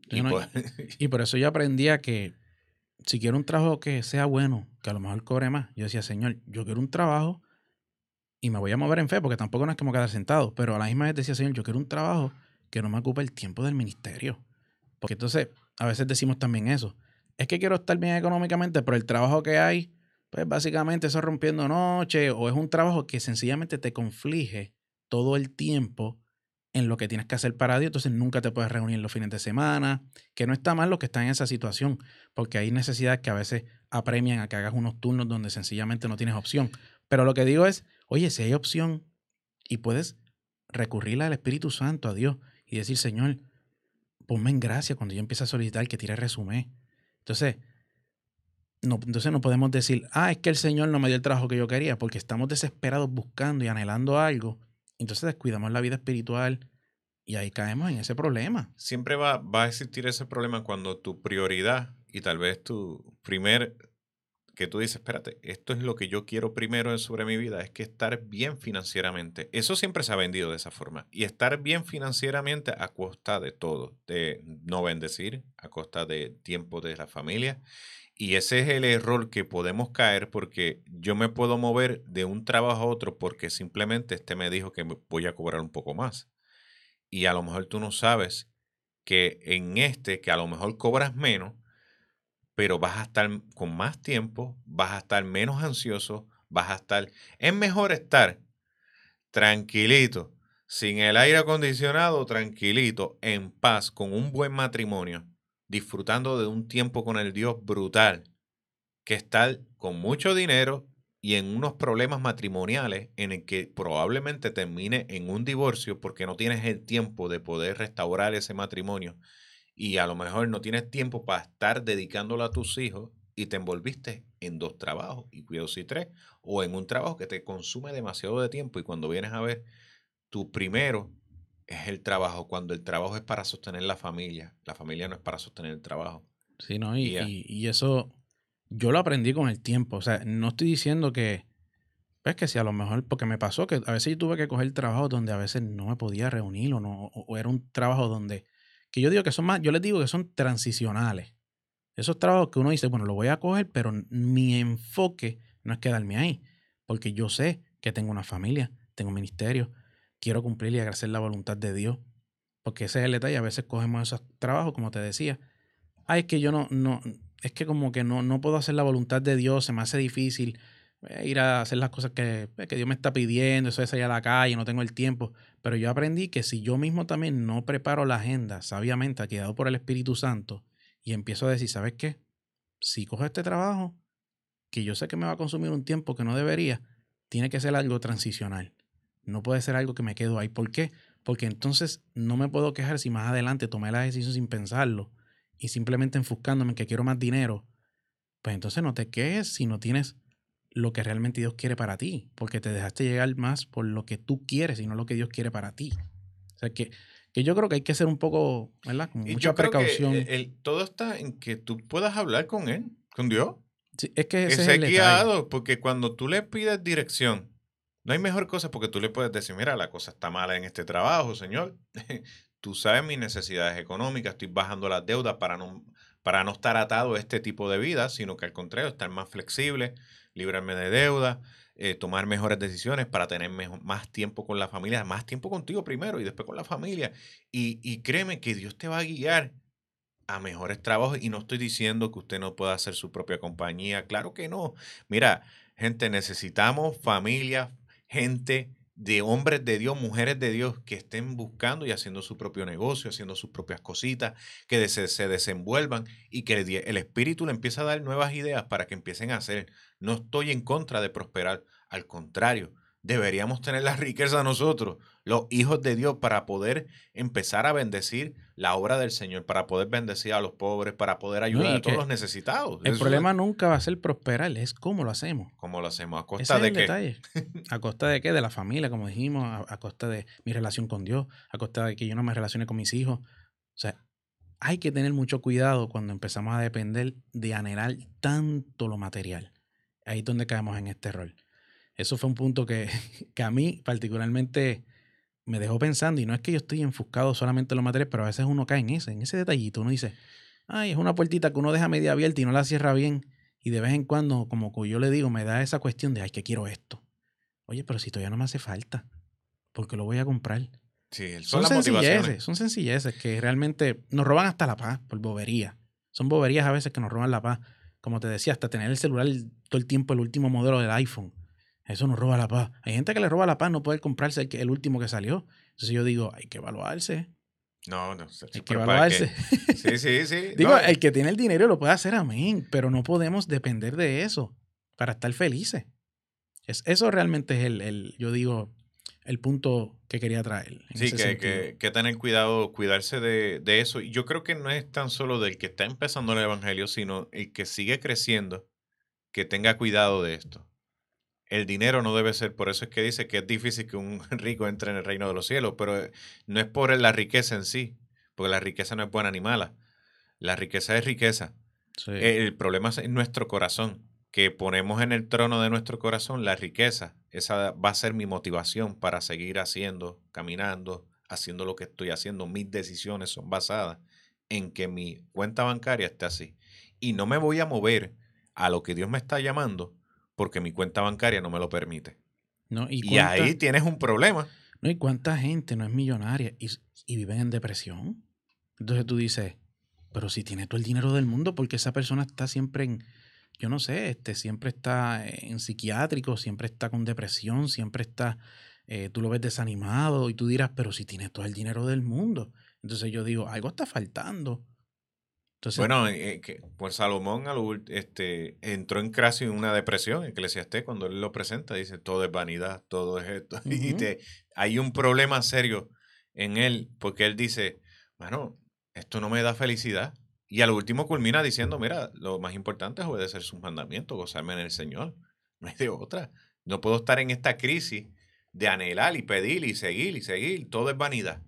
Y, por, y por eso yo aprendí a que si quiero un trabajo que sea bueno, que a lo mejor cobre más, yo decía, Señor, yo quiero un trabajo y me voy a mover en fe, porque tampoco no es como quedar sentado, pero a la misma vez decía, Señor, yo quiero un trabajo que no me ocupe el tiempo del ministerio. Porque entonces a veces decimos también eso. Es que quiero estar bien económicamente, pero el trabajo que hay, pues básicamente eso rompiendo noche, o es un trabajo que sencillamente te conflige todo el tiempo en lo que tienes que hacer para Dios, entonces nunca te puedes reunir los fines de semana, que no está mal lo que está en esa situación, porque hay necesidades que a veces apremian a que hagas unos turnos donde sencillamente no tienes opción. Pero lo que digo es, Oye, si hay opción y puedes recurrir al Espíritu Santo, a Dios, y decir, Señor, ponme en gracia cuando yo empiece a solicitar que tire resumen. Entonces, no, entonces no podemos decir, ah, es que el Señor no me dio el trabajo que yo quería, porque estamos desesperados buscando y anhelando algo. Entonces descuidamos la vida espiritual y ahí caemos en ese problema. Siempre va, va a existir ese problema cuando tu prioridad y tal vez tu primer que tú dices, espérate, esto es lo que yo quiero primero sobre mi vida, es que estar bien financieramente. Eso siempre se ha vendido de esa forma. Y estar bien financieramente a costa de todo, de no bendecir, a costa de tiempo de la familia. Y ese es el error que podemos caer porque yo me puedo mover de un trabajo a otro porque simplemente este me dijo que voy a cobrar un poco más. Y a lo mejor tú no sabes que en este, que a lo mejor cobras menos, pero vas a estar con más tiempo, vas a estar menos ansioso, vas a estar... Es mejor estar tranquilito, sin el aire acondicionado, tranquilito, en paz, con un buen matrimonio, disfrutando de un tiempo con el Dios brutal, que estar con mucho dinero y en unos problemas matrimoniales en el que probablemente termine en un divorcio porque no tienes el tiempo de poder restaurar ese matrimonio y a lo mejor no tienes tiempo para estar dedicándolo a tus hijos y te envolviste en dos trabajos, y cuidado si tres, o en un trabajo que te consume demasiado de tiempo y cuando vienes a ver, tu primero es el trabajo, cuando el trabajo es para sostener la familia, la familia no es para sostener el trabajo. Sí, ¿no? Y, y, eso yo lo aprendí con el tiempo, o sea, no estoy diciendo que, pues que si a lo mejor, porque me pasó que a veces yo tuve que coger trabajo donde a veces no me podía reunir o, no, o era un trabajo donde que yo digo que son más, yo les digo que son transicionales. Esos trabajos que uno dice, bueno, lo voy a coger, pero mi enfoque no es quedarme ahí, porque yo sé que tengo una familia, tengo un ministerio, quiero cumplir y hacer la voluntad de Dios, porque ese es el detalle. A veces cogemos esos trabajos, como te decía, ay, es que yo no, no, es que como que no, no puedo hacer la voluntad de Dios, se me hace difícil ir a hacer las cosas que, pues, que Dios me está pidiendo, eso es salir a la calle, no tengo el tiempo. Pero yo aprendí que si yo mismo también no preparo la agenda sabiamente, quedado por el Espíritu Santo, y empiezo a decir, ¿sabes qué? Si cojo este trabajo, que yo sé que me va a consumir un tiempo que no debería, tiene que ser algo transicional. No puede ser algo que me quedo ahí. ¿Por qué? Porque entonces no me puedo quejar si más adelante tomé la decisión sin pensarlo y simplemente enfocándome en que quiero más dinero. Pues entonces no te quejes si no tienes lo que realmente Dios quiere para ti, porque te dejaste llegar más por lo que tú quieres y no lo que Dios quiere para ti. O sea que, que yo creo que hay que ser un poco, ¿verdad? Con mucha precaución. el, todo está en que tú puedas hablar con Él, con Dios. Sí, es que ese es el guiado, porque cuando tú le pides dirección, no hay mejor cosa porque tú le puedes decir, mira, la cosa está mala en este trabajo, Señor. tú sabes mis necesidades económicas, estoy bajando las deudas para no, para no estar atado a este tipo de vida, sino que al contrario, estar más flexible librarme de deuda, eh, tomar mejores decisiones para tener más tiempo con la familia, más tiempo contigo primero y después con la familia. Y, y créeme que Dios te va a guiar a mejores trabajos y no estoy diciendo que usted no pueda hacer su propia compañía, claro que no. Mira, gente, necesitamos familia, gente de hombres de Dios, mujeres de Dios que estén buscando y haciendo su propio negocio, haciendo sus propias cositas, que se, se desenvuelvan y que el, Espíritu le empiece a dar nuevas ideas para que empiecen a hacer. No estoy en contra de prosperar, al contrario, deberíamos tener la riqueza nosotros, los hijos de Dios, para poder empezar a bendecir la obra del Señor, para poder bendecir a los pobres, para poder ayudar a todos los necesitados. El problema nunca va a ser prosperar, es cómo lo hacemos. ¿Cómo lo hacemos? ¿A costa de qué? ¿A costa de qué? De la familia, como dijimos, a, costa de mi relación con Dios, a costa de que yo no me relacione con mis hijos. O sea, hay que tener mucho cuidado cuando empezamos a depender de anhelar tanto lo material. Ahí es donde caemos en este rol eso fue un punto que, que, a mí particularmente me dejó pensando. Y no es que yo estoy enfocado solamente en los materiales, pero a veces uno cae en ese, en ese detallito. Uno dice, ay, es una puertita que uno deja media abierta y no la cierra bien. Y de vez en cuando, como yo le digo, me da esa cuestión de, ay, que quiero esto. Oye, pero si todavía no me hace falta, porque lo voy a comprar. Sí, son, son sencilleces, son sencilleces que realmente nos roban hasta la paz por bobería. Son boberías a veces que nos roban la paz. Como te decía, hasta tener el celular todo el tiempo, el último modelo del iPhone. Eso nos roba la paz. Hay gente que le roba la paz no puede comprarse el, el último que salió. Entonces yo digo, hay que evaluarse. No, no. Hay que evaluarse. Sí, sí, sí. digo, el que tiene el dinero lo puede hacer, amén. Pero no podemos depender de eso para estar felices. Es, eso realmente es el, el, yo digo, el punto que quería traer. sí, que, que, que, tener cuidado, cuidarse de, de, eso. Y yo creo que no es tan solo del que está empezando el Evangelio, sino el que sigue creciendo, que tenga cuidado de esto el dinero no debe ser, por eso es que dice que es difícil que un rico entre en el reino de los cielos, pero eh, no es por la riqueza en sí, porque la riqueza no es buena ni mala. La riqueza es riqueza. El problema es en nuestro corazón, que ponemos en el trono de nuestro corazón la riqueza. Esa va a ser mi motivación para seguir haciendo, caminando, haciendo lo que estoy haciendo. Mis decisiones son basadas en que mi cuenta bancaria esté así. Y no me voy a mover a lo que Dios me está llamando porque mi cuenta bancaria no me lo permite. No, y, Y ahí tienes un problema. No, ¿y cuánta gente no es millonaria y, y viven en depresión? Entonces tú dices, pero si tiene todo el dinero del mundo, porque esa persona está siempre en, yo no sé, este, siempre está en psiquiátrico, siempre está con depresión, siempre está, eh, tú lo ves desanimado y tú dirás, pero si tiene todo el dinero del mundo. Entonces yo digo, algo está faltando. Entonces, Bueno, eh, que, pues Salomón al este, entró en casi una depresión, Eclesiastés, cuando él lo presenta, dice, todo es vanidad, todo es esto. Y te, hay un problema serio en él, porque él dice, bueno, esto no me da felicidad. Y al último culmina diciendo, mira, lo más importante es obedecer sus mandamientos, gozarme en el Señor. No hay de otra. No puedo estar en esta crisis de anhelar y pedir y seguir y seguir. Todo es vanidad.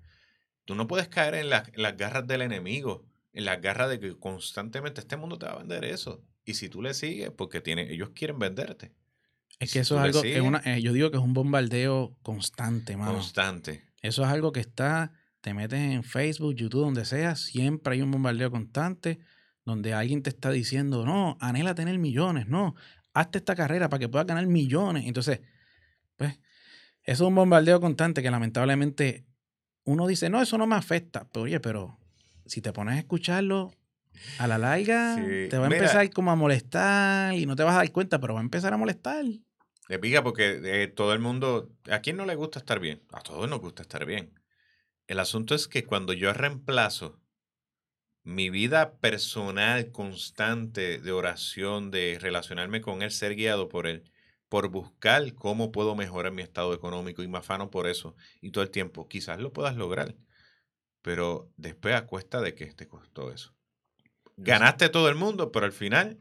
Tú no puedes caer en, las- en las garras del enemigo, en las garras de que constantemente este mundo te va a vender eso. Y si tú le sigues, porque tiene, ellos quieren venderte. es si que eso es algo, que una, eh, yo digo que es un bombardeo constante, mano. Constante. Eso es algo que está, te metes en Facebook, YouTube, donde sea, siempre hay un bombardeo constante donde alguien te está diciendo, no, anhela tener millones, no, hazte esta carrera para que puedas ganar millones. Entonces, pues, eso es un bombardeo constante que lamentablemente uno dice, no, eso no me afecta. Pero oye, pero si te pones a escucharlo, a la larga Sí, te va a mira. empezar como a molestar y no te vas a dar cuenta, pero va a empezar a molestar. De pica porque eh, todo el mundo, ¿a quién no le gusta estar bien? A todos nos gusta estar bien. El asunto es que cuando yo reemplazo mi vida personal constante de oración, de relacionarme con Él, ser guiado por Él, por buscar cómo puedo mejorar mi estado económico y me afano por eso y todo el tiempo, quizás lo puedas lograr, pero después a cuesta de que te costó eso. Ganaste todo el mundo, pero al final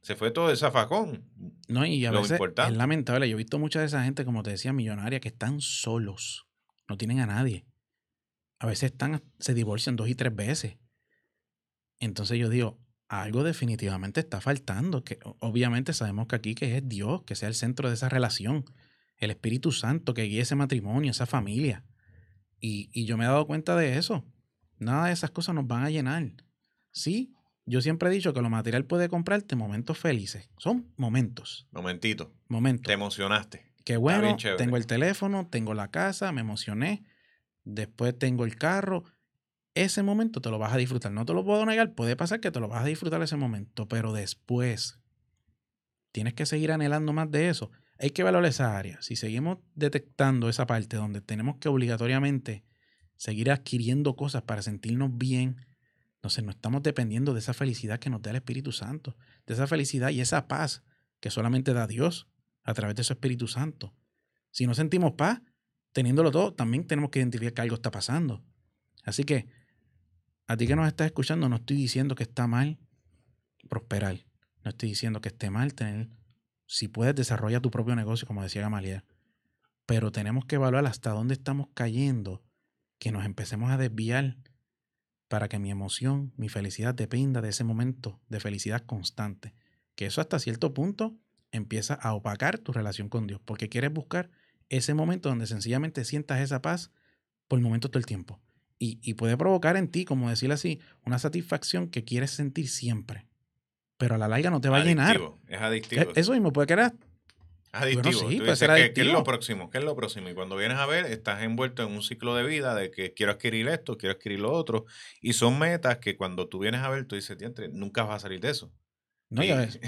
se fue todo el zafacón. No, y a Lo veces es lamentable. Yo he visto mucha de esa gente, como te decía, millonaria, que están solos. No tienen a nadie. A veces están, se divorcian dos y tres veces. Entonces yo digo, algo definitivamente está faltando. Que obviamente sabemos que aquí que es Dios, que sea el centro de esa relación. El Espíritu Santo que guíe ese matrimonio, esa familia. Y, y yo me he dado cuenta de eso. Nada de esas cosas nos van a llenar. Sí, yo siempre he dicho que lo material puede comprarte momentos felices. Son momentos. Momentito, Momentos. te emocionaste. Qué bueno, tengo el teléfono, tengo la casa, me emocioné. Después tengo el carro. Ese momento te lo vas a disfrutar. No te lo puedo negar. Puede pasar que te lo vas a disfrutar ese momento, pero después tienes que seguir anhelando más de eso. Hay que valorar esa área. Si seguimos detectando esa parte donde tenemos que obligatoriamente seguir adquiriendo cosas para sentirnos bien, entonces no estamos dependiendo de esa felicidad que nos da el Espíritu Santo, de esa felicidad y esa paz que solamente da Dios a través de su Espíritu Santo. Si no sentimos paz, teniéndolo todo, también tenemos que identificar que algo está pasando. Así que, a ti que nos estás escuchando, no estoy diciendo que está mal prosperar. No estoy diciendo que esté mal tener, si puedes, desarrolla tu propio negocio, como decía Gamaliel. Pero tenemos que evaluar hasta dónde estamos cayendo, que nos empecemos a desviar para que mi emoción, mi felicidad dependa de ese momento de felicidad constante. Que eso hasta cierto punto empieza a opacar tu relación con Dios, porque quieres buscar ese momento donde sencillamente sientas esa paz por momentos todo el tiempo. Y, y puede provocar en ti, como decirlo así, una satisfacción que quieres sentir siempre. Pero a la larga no te va a llenar. Adictivo, Es adictivo. Eh, Eso mismo puede. Es adictivo. sí, Tú puede dices, ser ¿qué, qué es adictivo. lo próximo? ¿Qué es lo próximo? Y cuando vienes a ver, estás envuelto en un ciclo de vida de que quiero adquirir esto, quiero adquirir lo otro. Y son metas que cuando tú vienes a ver, tú dices, "Diantre, nunca vas a salir de eso. ¿no? Y Y- a veces-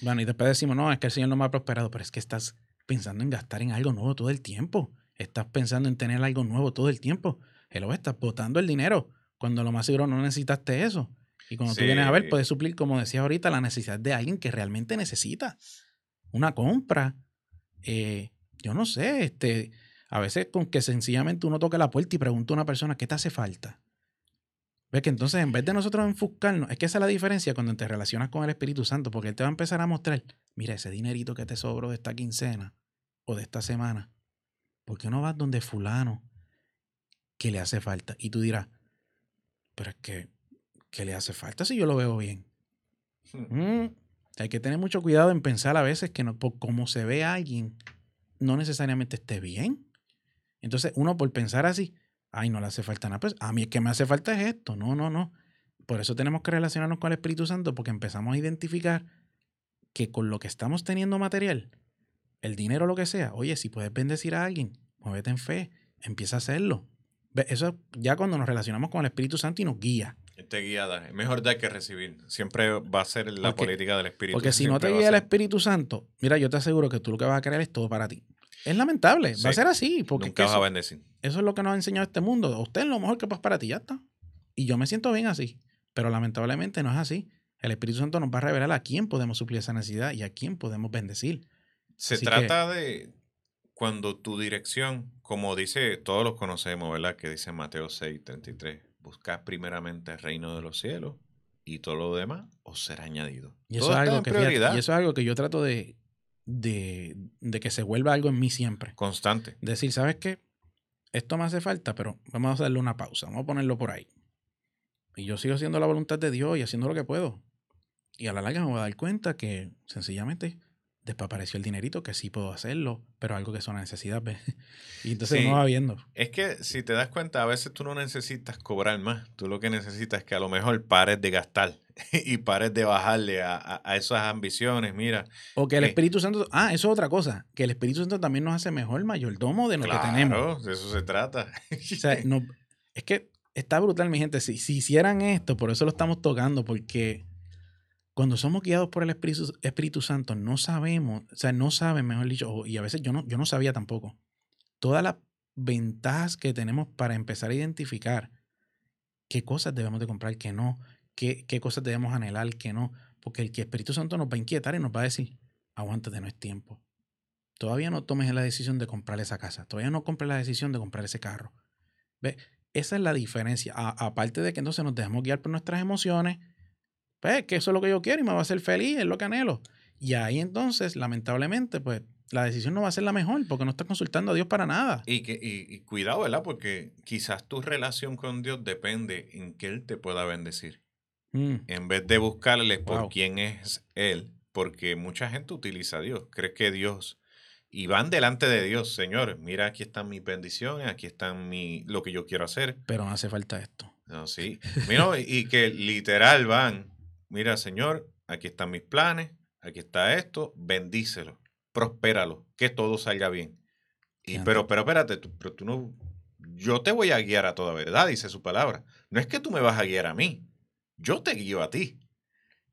bueno, y después decimos, no, es que el Señor no me ha prosperado, pero es que estás pensando en gastar en algo nuevo todo el tiempo. Estás pensando en tener algo nuevo todo el tiempo. Hello, estás botando el dinero cuando lo más seguro no necesitaste eso. Y cuando tú vienes a ver, puedes suplir, como decías ahorita, la necesidad de alguien que realmente necesita. Una compra. eh, yo no sé, este, a veces con que sencillamente uno toque la puerta y pregunta a una persona, ¿qué te hace falta? Ves que entonces en vez de nosotros enfocarnos, es que esa es la diferencia cuando te relacionas con el Espíritu Santo, porque Él te va a empezar a mostrar, mira, ese dinerito que te sobró de esta quincena o de esta semana, ¿por qué no vas donde fulano que le hace falta? Y tú dirás, pero es que, ¿qué le hace falta si yo lo veo bien? Mm, Hay que tener mucho cuidado en pensar a veces que no, por cómo se ve a alguien, no necesariamente esté bien. Entonces, uno por pensar así, ay, no le hace falta nada, pues a mí es que me hace falta es esto. No, no, no. Por eso tenemos que relacionarnos con el Espíritu Santo, porque empezamos a identificar que con lo que estamos teniendo material, el dinero, lo que sea, oye, si puedes bendecir a alguien, muévete en fe, empieza a hacerlo. Eso ya cuando nos relacionamos con el Espíritu Santo y nos guía. Te guía, es mejor dar que recibir. Siempre va a ser la política del Espíritu Porque si no te guía el Espíritu Santo, mira, yo te aseguro que tú lo que vas a querer es todo para ti. Es lamentable, va a ser así. Porque Nunca vas a bendecir. Eso es lo que nos ha enseñado este mundo. Usted es lo mejor que pasa para ti, ya está. Y yo me siento bien así. Pero lamentablemente no es así. El Espíritu Santo nos va a revelar a quién podemos suplir esa necesidad y a quién podemos bendecir. Se trata de cuando tu dirección, como dice, todos los conocemos, ¿verdad? Que dice Mateo 6, 33, buscad primeramente el reino de los cielos y todo lo demás os será añadido. Y eso, es algo, que, y eso es algo que yo trato de, de, de, que se vuelva algo en mí siempre. Constante. Decir, ¿sabes qué? Esto me hace falta, pero vamos a darle una pausa, vamos a ponerlo por ahí. Y yo sigo haciendo la voluntad de Dios y haciendo lo que puedo. Y a la larga me voy a dar cuenta que sencillamente después apareció el dinerito, que sí puedo hacerlo, pero algo que es una necesidad. ¿ves? Y entonces uno va viendo. Es que si te das cuenta, a veces tú no necesitas cobrar más. Tú lo que necesitas es que a lo mejor pares de gastar y pares de bajarle a, esas ambiciones. Mira. O que el Espíritu Santo. Ah, eso es otra cosa. Que el Espíritu Santo también nos hace mejor mayordomo de lo que tenemos. de eso se trata. o sea, no, es que está brutal, mi gente. Si, si hicieran esto, por eso lo estamos tocando, porque cuando somos guiados por el Espíritu, Espíritu, Santo, no sabemos, o sea, no saben, mejor dicho, y a veces yo no, yo no sabía tampoco, todas las ventajas que tenemos para empezar a identificar qué cosas debemos de comprar, qué no, qué, qué cosas debemos anhelar, qué no, porque el que Espíritu Santo nos va a inquietar y nos va a decir, aguántate, no es tiempo. Todavía no tomes la decisión de comprar esa casa, todavía no compres la decisión de comprar ese carro. ¿Ve? Esa es la diferencia. aparte de que entonces nos dejamos guiar por nuestras emociones, pues que eso es lo que yo quiero y me va a hacer feliz, es lo que anhelo. Y ahí entonces, lamentablemente, pues la decisión no va a ser la mejor porque no estás consultando a Dios para nada. Y, que, y, cuidado, ¿verdad? Porque quizás tu relación con Dios depende en que Él te pueda bendecir. Mm. En vez de buscarle por quién es Él, porque mucha gente utiliza a Dios, cree que Dios y van delante de Dios, Señor, mira, aquí están mis bendiciones, aquí están mi, lo que yo quiero hacer. Pero no hace falta esto. No, sí. Mira, y que literal van mira Señor, aquí están mis planes, aquí está esto, bendícelo, prospéralo, que todo salga bien. Y, pero, pero espérate, tú, pero tú no, yo te voy a guiar a toda verdad, dice su palabra. No es que tú me vas a guiar a mí, yo te guío a ti.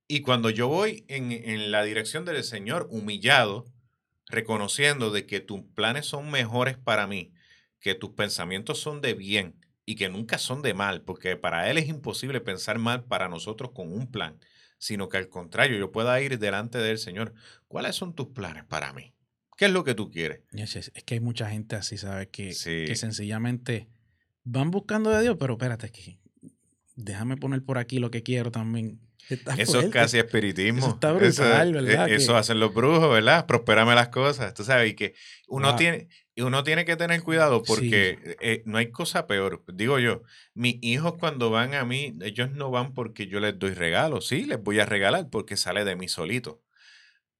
Y cuando yo voy en, en la dirección del Señor humillado, reconociendo de que tus planes son mejores para mí, que tus pensamientos son de bien y que nunca son de mal, porque para Él es imposible pensar mal para nosotros con un plan sino que al contrario, yo pueda ir delante del Señor. ¿Cuáles son tus planes para mí? ¿Qué es lo que tú quieres? Es, que hay mucha gente así, ¿sabes? Que, que sencillamente van buscando de Dios, pero espérate, que déjame poner por aquí lo que quiero también. eso es casi espiritismo. Eso está brutal, ¿verdad? Eso, hacen los brujos, ¿verdad? Prospérame las cosas. Tú sabes, y que uno tiene, y uno tiene que tener cuidado porque eh, no hay cosa peor. Digo yo, mis hijos cuando van a mí, ellos no van porque yo les doy regalos. Sí, les voy a regalar porque sale de mí solito.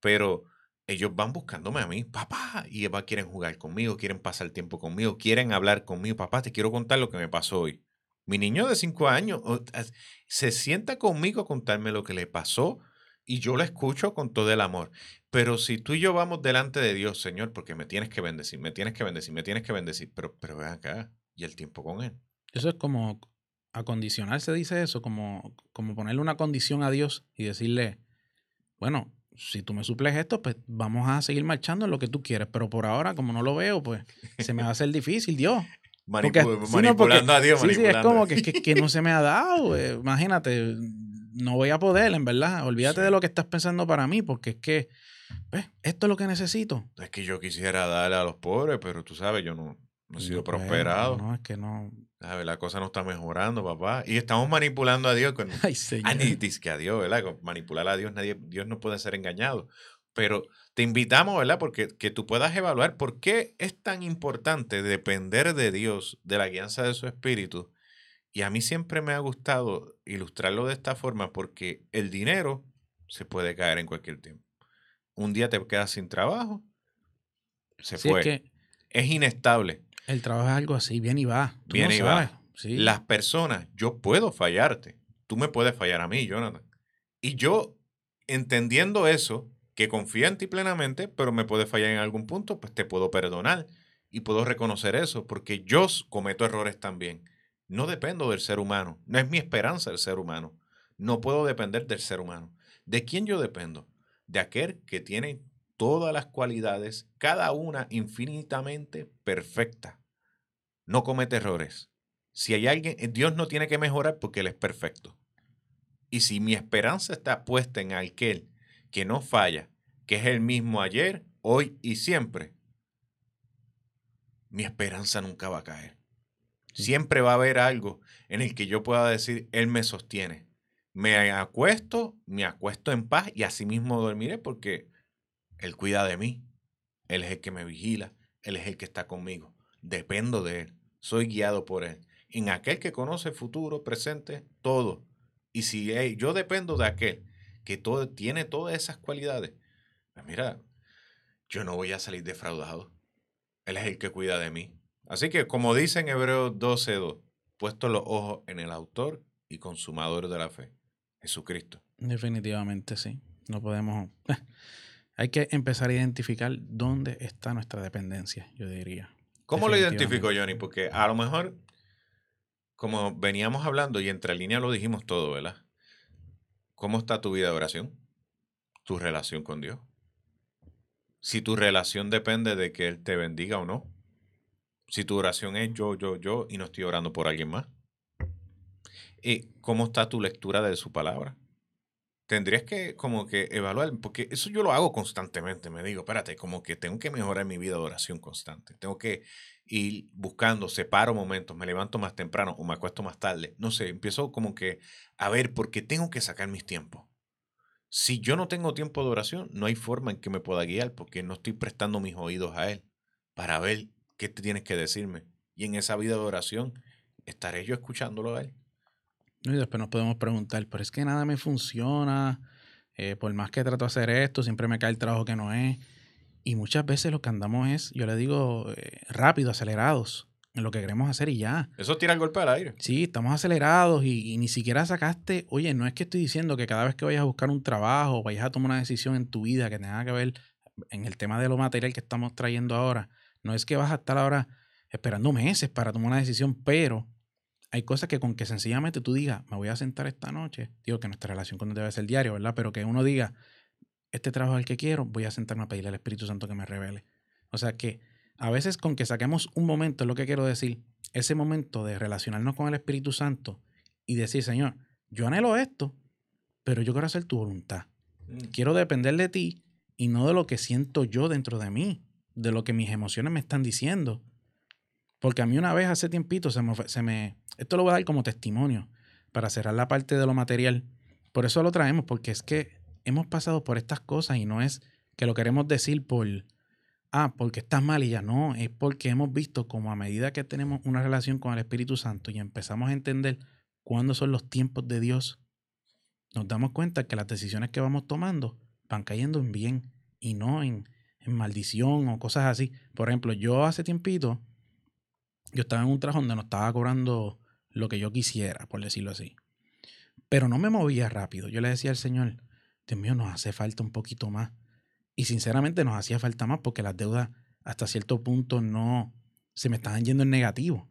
Pero ellos van buscándome a mí, papá, y ellos quieren jugar conmigo, quieren pasar tiempo conmigo, quieren hablar conmigo. Papá, te quiero contar lo que me pasó hoy. Mi niño de cinco años se sienta conmigo a contarme lo que le pasó y yo lo escucho con todo el amor. Pero si tú y yo vamos delante de Dios, Señor, porque me tienes que bendecir, me tienes que bendecir, me tienes que bendecir, pero, pero ven acá y el tiempo con Él. Eso es como acondicionar, se dice eso, como, como ponerle una condición a Dios y decirle, bueno, si tú me suples esto, pues vamos a seguir marchando en lo que tú quieres, pero por ahora, como no lo veo, pues se me va a hacer difícil, Dios. manipulando a Dios. Sí, sí, es como que, que, no se me ha dado. imagínate, no voy a poder, en verdad. Olvídate de lo que estás pensando para mí, porque es que esto es lo que necesito. Es que yo quisiera darle a los pobres, pero tú sabes, yo no, he sido prosperado. No, es que no. La cosa no está mejorando, papá. Y estamos manipulando a Dios. Con, Ay, señor. dice que a Dios, ¿verdad? manipular a Dios, nadie, Dios no puede ser engañado. Pero te invitamos, ¿verdad? Porque que tú puedas evaluar por qué es tan importante depender de Dios, de la guianza de su espíritu. Y a mí siempre me ha gustado ilustrarlo de esta forma porque el dinero se puede caer en cualquier tiempo. Un día te quedas sin trabajo, se Sí, es fue. que es inestable. el trabajo es algo así, viene y va. Tú no Viene y va. Sí. Las personas, yo puedo fallarte. Tú me puedes fallar a mí, Jonathan. Y yo, entendiendo eso, que confío en ti plenamente, pero me puedes fallar en algún punto, pues te puedo perdonar y puedo reconocer eso, porque yo cometo errores también. No dependo del ser humano. No es mi esperanza el ser humano. No puedo depender del ser humano. ¿De quién yo dependo? De aquel que tiene todas las cualidades, cada una infinitamente perfecta. No comete errores. Si hay alguien, eh, Dios no tiene que mejorar porque Él es perfecto. Y si mi esperanza está puesta en aquel que no falla, que es el mismo ayer, hoy y siempre, mi esperanza nunca va a caer. Siempre va a haber algo en el que yo pueda decir, Él me sostiene. Me acuesto, me acuesto en paz y así mismo dormiré porque Él cuida de mí. Él es el que me vigila. Él es el que está conmigo. Dependo de Él. Soy guiado por Él. En aquel que conoce futuro, presente, todo. Y si yo dependo de aquel que todo, tiene todas esas cualidades, pues mira, yo no voy a salir defraudado. Él es el que cuida de mí. Así que, como dice en Hebreos 12.2, puesto los ojos en el autor y consumador de la fe, Jesucristo. Definitivamente sí. No podemos. Hay que empezar a identificar dónde está nuestra dependencia, yo diría. ¿Cómo lo identifico. Johnny? Porque a lo mejor, como veníamos hablando y entre líneas lo dijimos todo, ¿verdad? ¿Cómo está tu vida de oración? Tu relación con Dios. Si tu relación depende de que Él te bendiga o no. Si tu oración es yo, yo, yo y no estoy orando por alguien más. ¿Y cómo está tu lectura de su palabra? Tendrías que como que evaluar, porque eso yo lo hago constantemente. Me digo, espérate, como que tengo que mejorar mi vida de oración constante. Tengo que ir buscando, separo momentos, me levanto más temprano o me acuesto más tarde. No sé, empiezo como que a ver, ¿por qué tengo que sacar mis tiempos? Si yo no tengo tiempo de oración, no hay forma en que me pueda guiar porque no estoy prestando mis oídos a Él para ver qué te tienes que decirme. Y en esa vida de oración, ¿estaré yo escuchándolo a Él? Y después nos podemos preguntar, pero es que nada me funciona. eh, por más que trato de hacer esto, siempre me cae el trabajo que no es. Y muchas veces lo que andamos es, yo le digo, eh, rápido, acelerados en lo que queremos hacer y ya. Eso tira el golpe al aire. Sí, estamos acelerados y, y ni siquiera sacaste, oye, no es que estoy diciendo que cada vez que vayas a buscar un trabajo o vayas a tomar una decisión en tu vida que tenga que ver en el tema de lo material que estamos trayendo ahora, no es que vas a estar ahora esperando meses para tomar una decisión, pero hay cosas que con que sencillamente tú digas, me voy a sentar esta noche, digo que nuestra relación con Dios debe ser diario, ¿verdad? Pero que uno diga, este trabajo es el que quiero, voy a sentarme a pedirle al Espíritu Santo que me revele. O sea que a veces con que saquemos un momento, es lo que quiero decir, ese momento de relacionarnos con el Espíritu Santo y decir, Señor, yo anhelo esto, pero yo quiero hacer tu voluntad. Quiero depender de ti y no de lo que siento yo dentro de mí, de lo que mis emociones me están diciendo. Porque a mí una vez hace tiempito se me, se me... Esto lo voy a dar como testimonio para cerrar la parte de lo material. Por eso lo traemos, porque es que hemos pasado por estas cosas y no es que lo queremos decir por, ah, porque estás mal y ya no, es porque hemos visto como a medida que tenemos una relación con el Espíritu Santo y empezamos a entender cuándo son los tiempos de Dios, nos damos cuenta que las decisiones que vamos tomando van cayendo en bien y no en, en maldición o cosas así. Por ejemplo, yo hace tiempito, yo estaba en un trabajo donde no estaba cobrando lo que yo quisiera, por decirlo así. Pero no me movía rápido. Yo le decía al Señor, Dios mío, nos hace falta un poquito más. Y sinceramente nos hacía falta más porque las deudas hasta cierto punto no se me estaban yendo en negativo.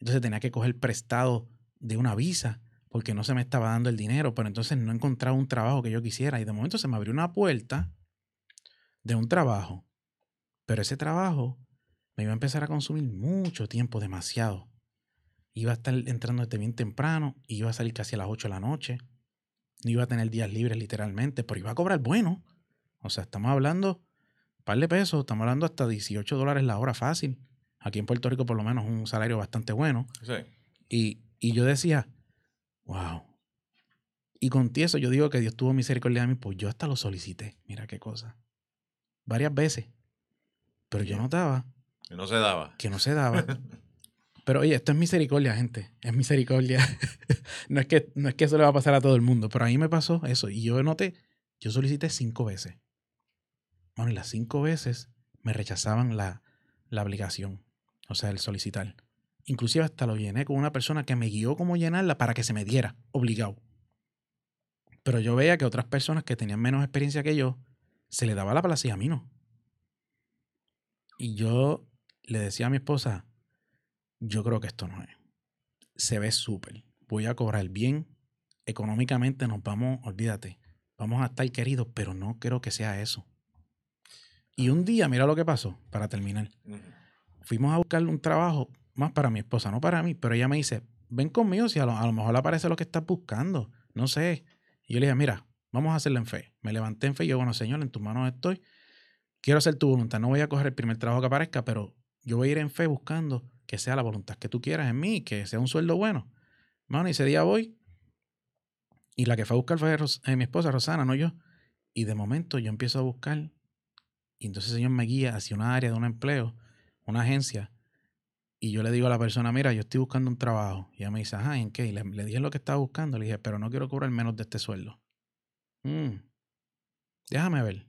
Entonces tenía que coger prestado de una visa porque no se me estaba dando el dinero, pero entonces no encontraba un trabajo que yo quisiera. Y de momento se me abrió una puerta de un trabajo. Pero ese trabajo me iba a empezar a consumir mucho tiempo, demasiado. Iba a estar entrando desde bien temprano, y iba a salir casi a las 8 de la noche. No iba a tener días libres literalmente, pero iba a cobrar bueno. O sea, estamos hablando un par de pesos, estamos hablando hasta 18 dólares la hora fácil. Aquí en Puerto Rico por lo menos un salario bastante bueno. Sí. Y, y yo decía, wow. Y con eso yo digo que Dios tuvo misericordia de mí, pues yo hasta lo solicité. Mira qué cosa. Varias veces. Pero yo notaba Y no se daba. que no se daba. Pero oye, esto es misericordia, gente. Es misericordia. no, es que, no es que eso le va a pasar a todo el mundo, pero a mí me pasó eso. Y yo noté Yo solicité cinco veces. Bueno, y las cinco veces me rechazaban la, la aplicación, o sea, el solicitar. Inclusive hasta lo llené con una persona que me guió cómo llenarla para que se me diera, obligado. Pero yo veía que otras personas que tenían menos experiencia que yo, se le daba la y a mí no. Y yo le decía a mi esposa, yo creo que esto no es. Se ve súper. Voy a cobrar bien. Económicamente nos vamos, olvídate, vamos a estar queridos, pero no creo que sea eso. Y un día, mira lo que pasó, para terminar. Fuimos a buscar un trabajo más para mi esposa, no para mí, pero ella me dice, ven conmigo si a lo, a lo mejor le aparece lo que estás buscando. No sé. Y yo le dije, mira, vamos a hacerlo en fe. Me levanté en fe y yo, bueno, Señor, en tus manos estoy. Quiero hacer tu voluntad. No voy a coger el primer trabajo que aparezca, pero yo voy a ir en fe buscando que sea la voluntad que tú quieras en mí, que sea un sueldo bueno. Bueno, y ese día voy. Y la que fue a buscar fue eh, mi esposa, Rosana, no yo. Y de momento yo empiezo a buscar. Y entonces el Señor me guía hacia una área de un empleo, una agencia. Y yo le digo a la persona, mira, yo estoy buscando un trabajo. Y ella me dice, ajá, ¿en qué? Y le, dije lo que estaba buscando. Le dije, pero no quiero cobrar menos de este sueldo. Mm, déjame ver.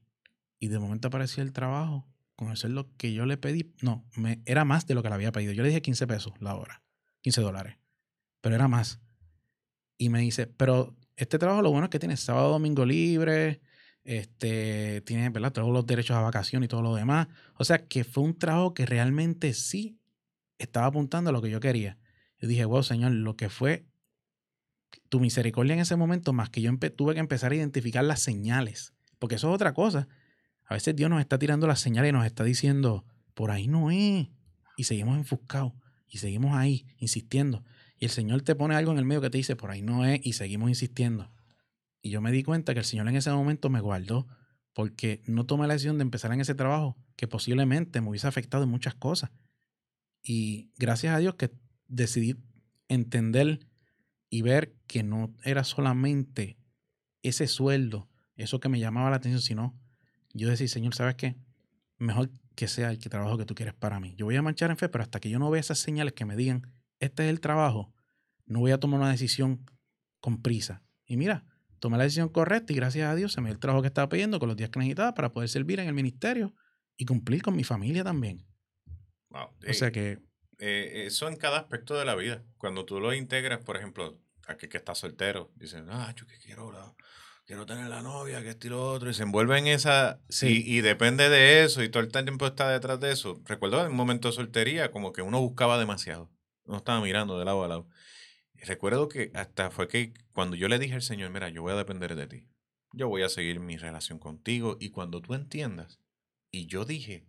Y de momento apareció el trabajo con el sueldo que yo le pedí. No, me, era más de lo que le había pedido. Yo le dije 15 pesos la hora, 15 dólares. Pero era más. Y me dice, pero este trabajo lo bueno es que tiene sábado, domingo libre, este, tiene ¿verdad? todos los derechos a vacación y todo lo demás. O sea que fue un trabajo que realmente sí estaba apuntando a lo que yo quería. Yo dije, wow, Señor, lo que fue tu misericordia en ese momento, más que yo tuve que empezar a identificar las señales, porque eso es otra cosa. A veces Dios nos está tirando las señales y nos está diciendo, por ahí no es. Y seguimos enfuscados y seguimos ahí, insistiendo. Y el Señor te pone algo en el medio que te dice, por ahí no es, y seguimos insistiendo. Y yo me di cuenta que el Señor en ese momento me guardó porque no tomé la decisión de empezar en ese trabajo que posiblemente me hubiese afectado en muchas cosas. Y gracias a Dios que decidí entender y ver que no era solamente ese sueldo, eso que me llamaba la atención, sino yo decía, Señor, ¿sabes qué? Mejor que sea el que trabajo que tú quieres para mí. Yo voy a marchar en fe, pero hasta que yo no vea esas señales que me digan, este es el trabajo, no voy a tomar una decisión con prisa. Y mira, tomé la decisión correcta y gracias a Dios se me dio el trabajo que estaba pidiendo con los días que necesitaba para poder servir en el ministerio y cumplir con mi familia también. O sea que... Eh, eso en cada aspecto de la vida. Cuando tú lo integras, por ejemplo, aquí que está soltero, dicen, ah, yo que quiero, quiero tener la novia, que esto y lo otro, y se envuelve en esa, sí. y, depende de eso, y todo el tiempo está detrás de eso. Recuerdo en un momento de soltería, como que uno buscaba demasiado, uno estaba mirando de lado a lado. Y recuerdo que hasta fue que cuando yo le dije al Señor, mira, yo voy a depender de ti, yo voy a seguir mi relación contigo, y cuando tú entiendas, y yo dije,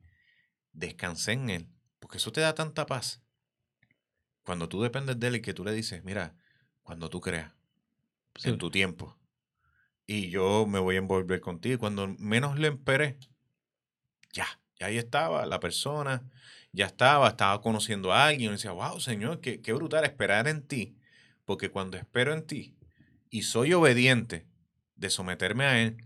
descansé en Él, porque eso te da tanta paz. Cuando tú dependes de Él y que tú le dices, mira, cuando tú creas, en tu tiempo, y yo me voy a envolver contigo. Y cuando menos le esperé, ya, ya ahí estaba la persona, ya estaba, estaba conociendo a alguien. Y decía, wow, Señor, qué, qué brutal esperar en ti. Porque cuando espero en ti y soy obediente de someterme a Él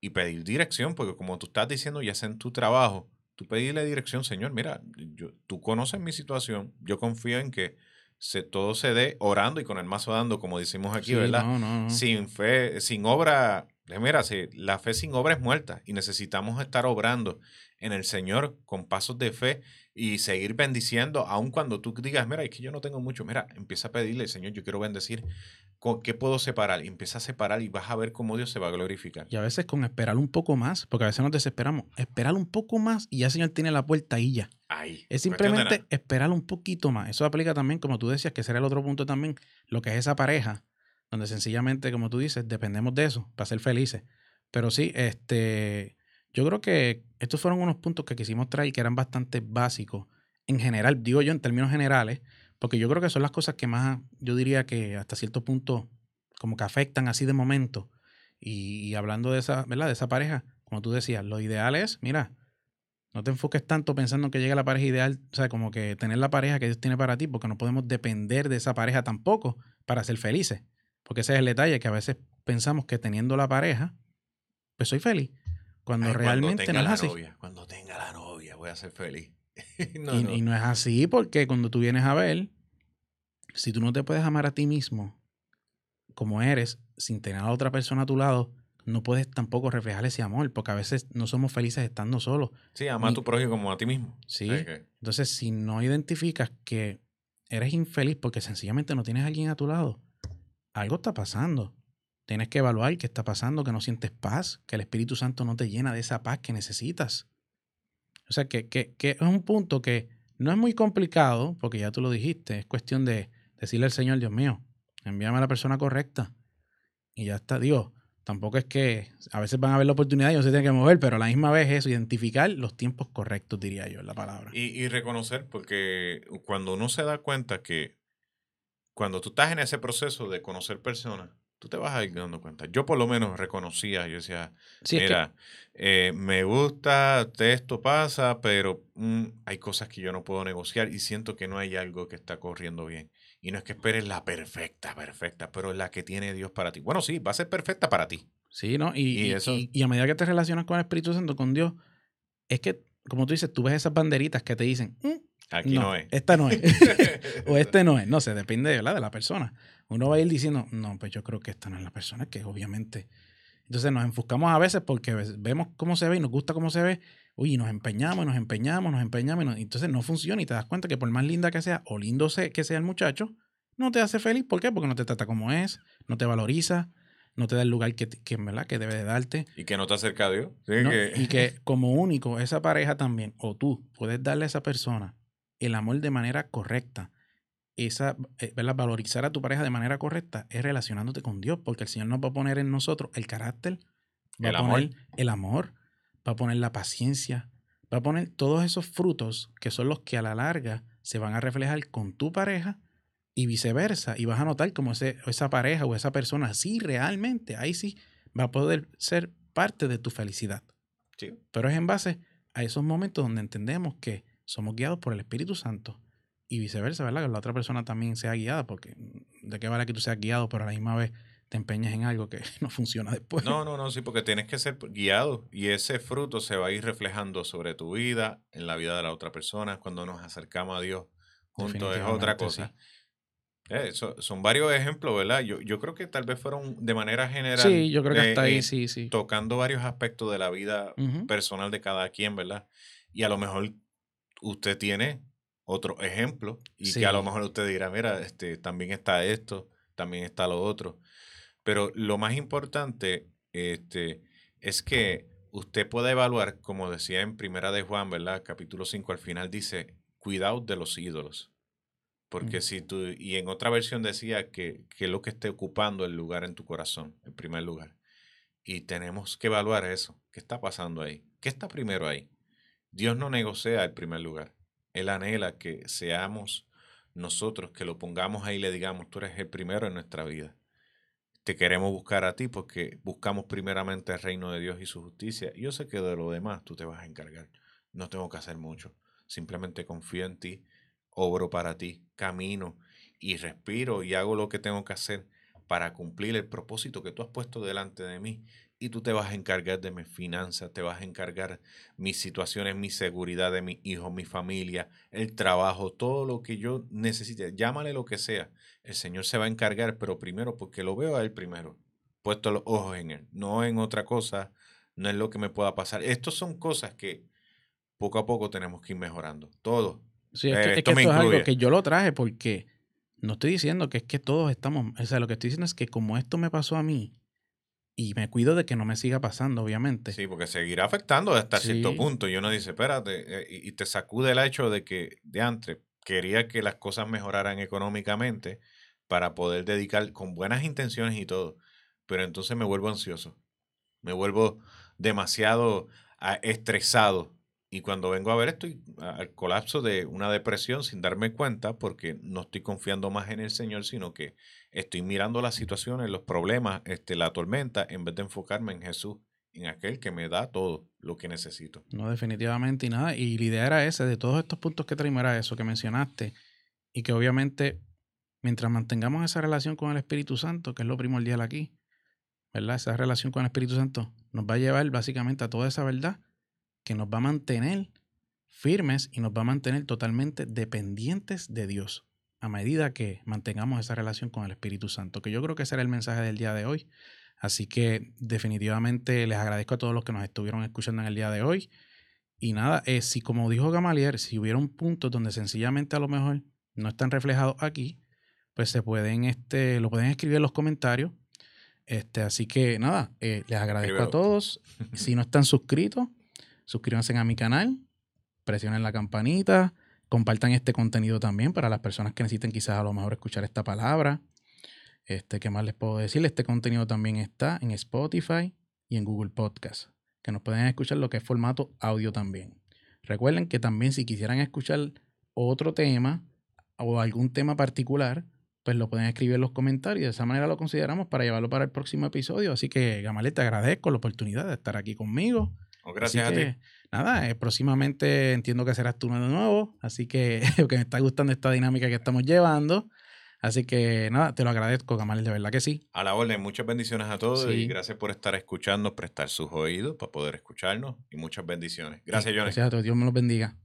y pedir dirección, porque como tú estás diciendo, ya sea en tu trabajo, tú pedirle dirección, Señor, mira, yo, tú conoces mi situación, yo confío en que se, todo se dé orando y con el mazo dando, como decimos aquí, ¿verdad? Sin fe, sin obra. Eh, mira, si la fe sin obra es muerta y necesitamos estar obrando en el Señor con pasos de fe y seguir bendiciendo, aun cuando tú digas, mira, es que yo no tengo mucho, mira, empieza a pedirle, Señor, yo quiero bendecir, ¿qué puedo separar? Y empieza a separar y vas a ver cómo Dios se va a glorificar. Y a veces con esperar un poco más, porque a veces nos desesperamos, esperar un poco más y ya el Señor tiene la puerta ahí ya. Ahí. Es simplemente esperar un poquito más. Eso aplica también, como tú decías, que será el otro punto también, lo que es esa pareja, donde sencillamente, como tú dices, dependemos de eso para ser felices. Pero sí, este, yo creo que estos fueron unos puntos que quisimos traer que eran bastante básicos en general, digo yo en términos generales, porque yo creo que son las cosas que más, yo diría que hasta cierto punto, como que afectan así de momento. Y, hablando de esa, ¿verdad? De esa pareja, como tú decías, lo ideal es, mira, no te enfoques tanto pensando que llegue la pareja ideal, o sea, como que tener la pareja que Dios tiene para ti, porque no podemos depender de esa pareja tampoco para ser felices. Porque ese es el detalle, que a veces pensamos que teniendo la pareja, pues soy feliz. Cuando realmente no es así. cuando tenga la novia, voy a ser feliz. y, no. y, no es así porque cuando tú vienes a ver, si tú no te puedes amar a ti mismo como eres, sin tener a otra persona a tu lado, no puedes tampoco reflejar ese amor, porque a veces no somos felices estando solos. Sí, ama a tu prójimo como a ti mismo. Sí. Entonces, si no identificas que eres infeliz porque sencillamente no tienes a alguien a tu lado, algo está pasando. Tienes que evaluar qué está pasando, que no sientes paz, que el Espíritu Santo no te llena de esa paz que necesitas. O sea, que, que, que es un punto que no es muy complicado, porque ya tú lo dijiste, es cuestión de decirle al Señor, Dios mío, envíame a la persona correcta. Y ya está, Dios. Tampoco es que a veces van a ver la oportunidad y no se tienen que mover, pero a la misma vez eso, identificar los tiempos correctos, diría yo, la palabra. Y, y reconocer, porque cuando uno se da cuenta que cuando tú estás en ese proceso de conocer personas, tú te vas a ir dando cuenta. Yo por lo menos reconocía, yo decía, mira, eh, me gusta, esto pasa, pero mm, hay cosas que yo no puedo negociar y siento que no hay algo que está corriendo bien. Y no es que esperes la perfecta, perfecta, pero la que tiene Dios para ti. Bueno, sí, va a ser perfecta para ti. Sí, ¿no? Y, eso... y, a medida que te relacionas con el Espíritu Santo, con Dios, es que, como tú dices, tú ves esas banderitas que te dicen, mm, aquí no, es. Esta no es. o este no es. No sé, depende de la persona. Uno va a ir diciendo, no, pues yo creo que esta no es la persona, que obviamente. Entonces nos enfocamos a veces porque vemos cómo se ve y nos gusta cómo se ve, uy, nos empeñamos, nos empeñamos, nos empeñamos, y entonces no funciona y te das cuenta que por más linda que sea o lindo que sea el muchacho, no te hace feliz. ¿Por qué? Porque no te trata como es, no te valoriza, no te da el lugar que, que, ¿verdad? que debe de darte. Y que no te acerca a Dios. Y que como único, esa pareja también, o tú, puedes darle a esa persona el amor de manera correcta. Esa, eh, ¿verdad? Valorizar a tu pareja de manera correcta es relacionándote con Dios, porque el Señor nos va a poner en nosotros el carácter, va a poner el amor, va a poner la paciencia, va a poner todos esos frutos que son los que a la larga se van a reflejar con tu pareja y viceversa. Y vas a notar como ese, esa pareja o esa persona, sí, realmente, ahí sí, va a poder ser parte de tu felicidad. Sí. Pero es en base a esos momentos donde entendemos que somos guiados por el Espíritu Santo y viceversa, ¿verdad? Que la otra persona también sea guiada, porque de qué vale que tú seas guiado, pero a la misma vez te empeñes en algo que no funciona después. No, no, no, sí, porque tienes que ser guiado y ese fruto se va a ir reflejando sobre tu vida, en la vida de la otra persona, cuando nos acercamos a Dios juntos es otra cosa. Eh, son varios ejemplos, ¿verdad? Yo, yo creo que tal vez fueron de manera general. Sí, yo creo que hasta ahí, sí, sí. Tocando varios aspectos de la vida personal de cada quien, ¿verdad? Y a lo mejor usted tiene otro ejemplo y que a lo mejor usted dirá, mira, este, también está esto, también está lo otro. Pero lo más importante este, es que usted pueda evaluar, como decía en Primera de Juan, ¿verdad? Capítulo 5 al final dice, cuidado de los ídolos. Porque mm. si tú, y en otra versión decía que, que lo que esté ocupando el lugar en tu corazón, el primer lugar. Y tenemos que evaluar eso. ¿Qué está pasando ahí? ¿Qué está primero ahí? Dios no negocia el primer lugar. Él anhela que seamos nosotros, que lo pongamos ahí y le digamos, tú eres el primero en nuestra vida. Te queremos buscar a ti porque buscamos primeramente el reino de Dios y su justicia. Yo sé que de lo demás tú te vas a encargar. No tengo que hacer mucho. Simplemente confío en ti, obro para ti, camino y respiro y hago lo que tengo que hacer para cumplir el propósito que tú has puesto delante de mí y tú te vas a encargar de mis finanzas, te vas a encargar mis situaciones, mi seguridad de mis hijos, mi familia, el trabajo, todo lo que yo necesite, llámale lo que sea. El Señor se va a encargar, pero primero porque lo veo a Él primero, puesto los ojos en Él, no en otra cosa, no es lo que me pueda pasar. Estas son cosas que poco a poco tenemos que ir mejorando, todo. Sí, es que, esto, es, algo que yo lo traje porque no estoy diciendo que es que todos estamos, o sea, lo que estoy diciendo es que como esto me pasó a mí, y me cuido de que no me siga pasando, obviamente. Sí, porque seguirá afectando hasta cierto punto. Y uno dice, espérate, eh, y te sacude el hecho de que, de antes, quería que las cosas mejoraran económicamente para poder dedicar con buenas intenciones y todo. Pero entonces me vuelvo ansioso. Me vuelvo demasiado ah, estresado. Y cuando vengo a ver estoy al colapso de una depresión sin darme cuenta porque no estoy confiando más en el Señor, sino que estoy mirando las situaciones, los problemas, este, la tormenta, en vez de enfocarme en Jesús, en aquel que me da todo lo que necesito. No, definitivamente y nada. Y la idea era ese, de todos estos puntos que traemos era eso que mencionaste. Y que obviamente, mientras mantengamos esa relación con el Espíritu Santo, que es lo primordial aquí, ¿verdad? Esa relación con el Espíritu Santo nos va a llevar básicamente a toda esa verdad que nos va a mantener firmes y nos va a mantener totalmente dependientes de Dios a medida que mantengamos esa relación con el Espíritu Santo, que yo creo que ese era el mensaje del día de hoy. Así que definitivamente les agradezco a todos los que nos estuvieron escuchando en el día de hoy. Y nada, eh, si como dijo Gamalier, si hubiera un punto donde sencillamente a lo mejor no están reflejados aquí, pues se pueden, este, lo pueden escribir en los comentarios. Este, así que nada, eh, les agradezco a todos. Si no están suscritos, suscríbanse a mi canal, presionen la campanita, compartan este contenido también para las personas que necesiten quizás a lo mejor escuchar esta palabra. Este, ¿Qué más les puedo decir? Este contenido también está en Spotify y en Google Podcast, que nos pueden escuchar lo que es formato audio también. Recuerden que también si quisieran escuchar otro tema o algún tema particular, pues lo pueden escribir en los comentarios. De esa manera lo consideramos para llevarlo para el próximo episodio. Así que, Gamaliel, te agradezco la oportunidad de estar aquí conmigo. Oh, gracias a ti. Nada, eh, próximamente entiendo que serás tú de nuevo. Así que, que me está gustando esta dinámica que estamos llevando. Así que nada, te lo agradezco, Gamaliel, de verdad que sí. A la orden, muchas bendiciones a todos y gracias por estar escuchando, prestar sus oídos para poder escucharnos y muchas bendiciones. Gracias, Johnny. Gracias a todos, Dios me los bendiga.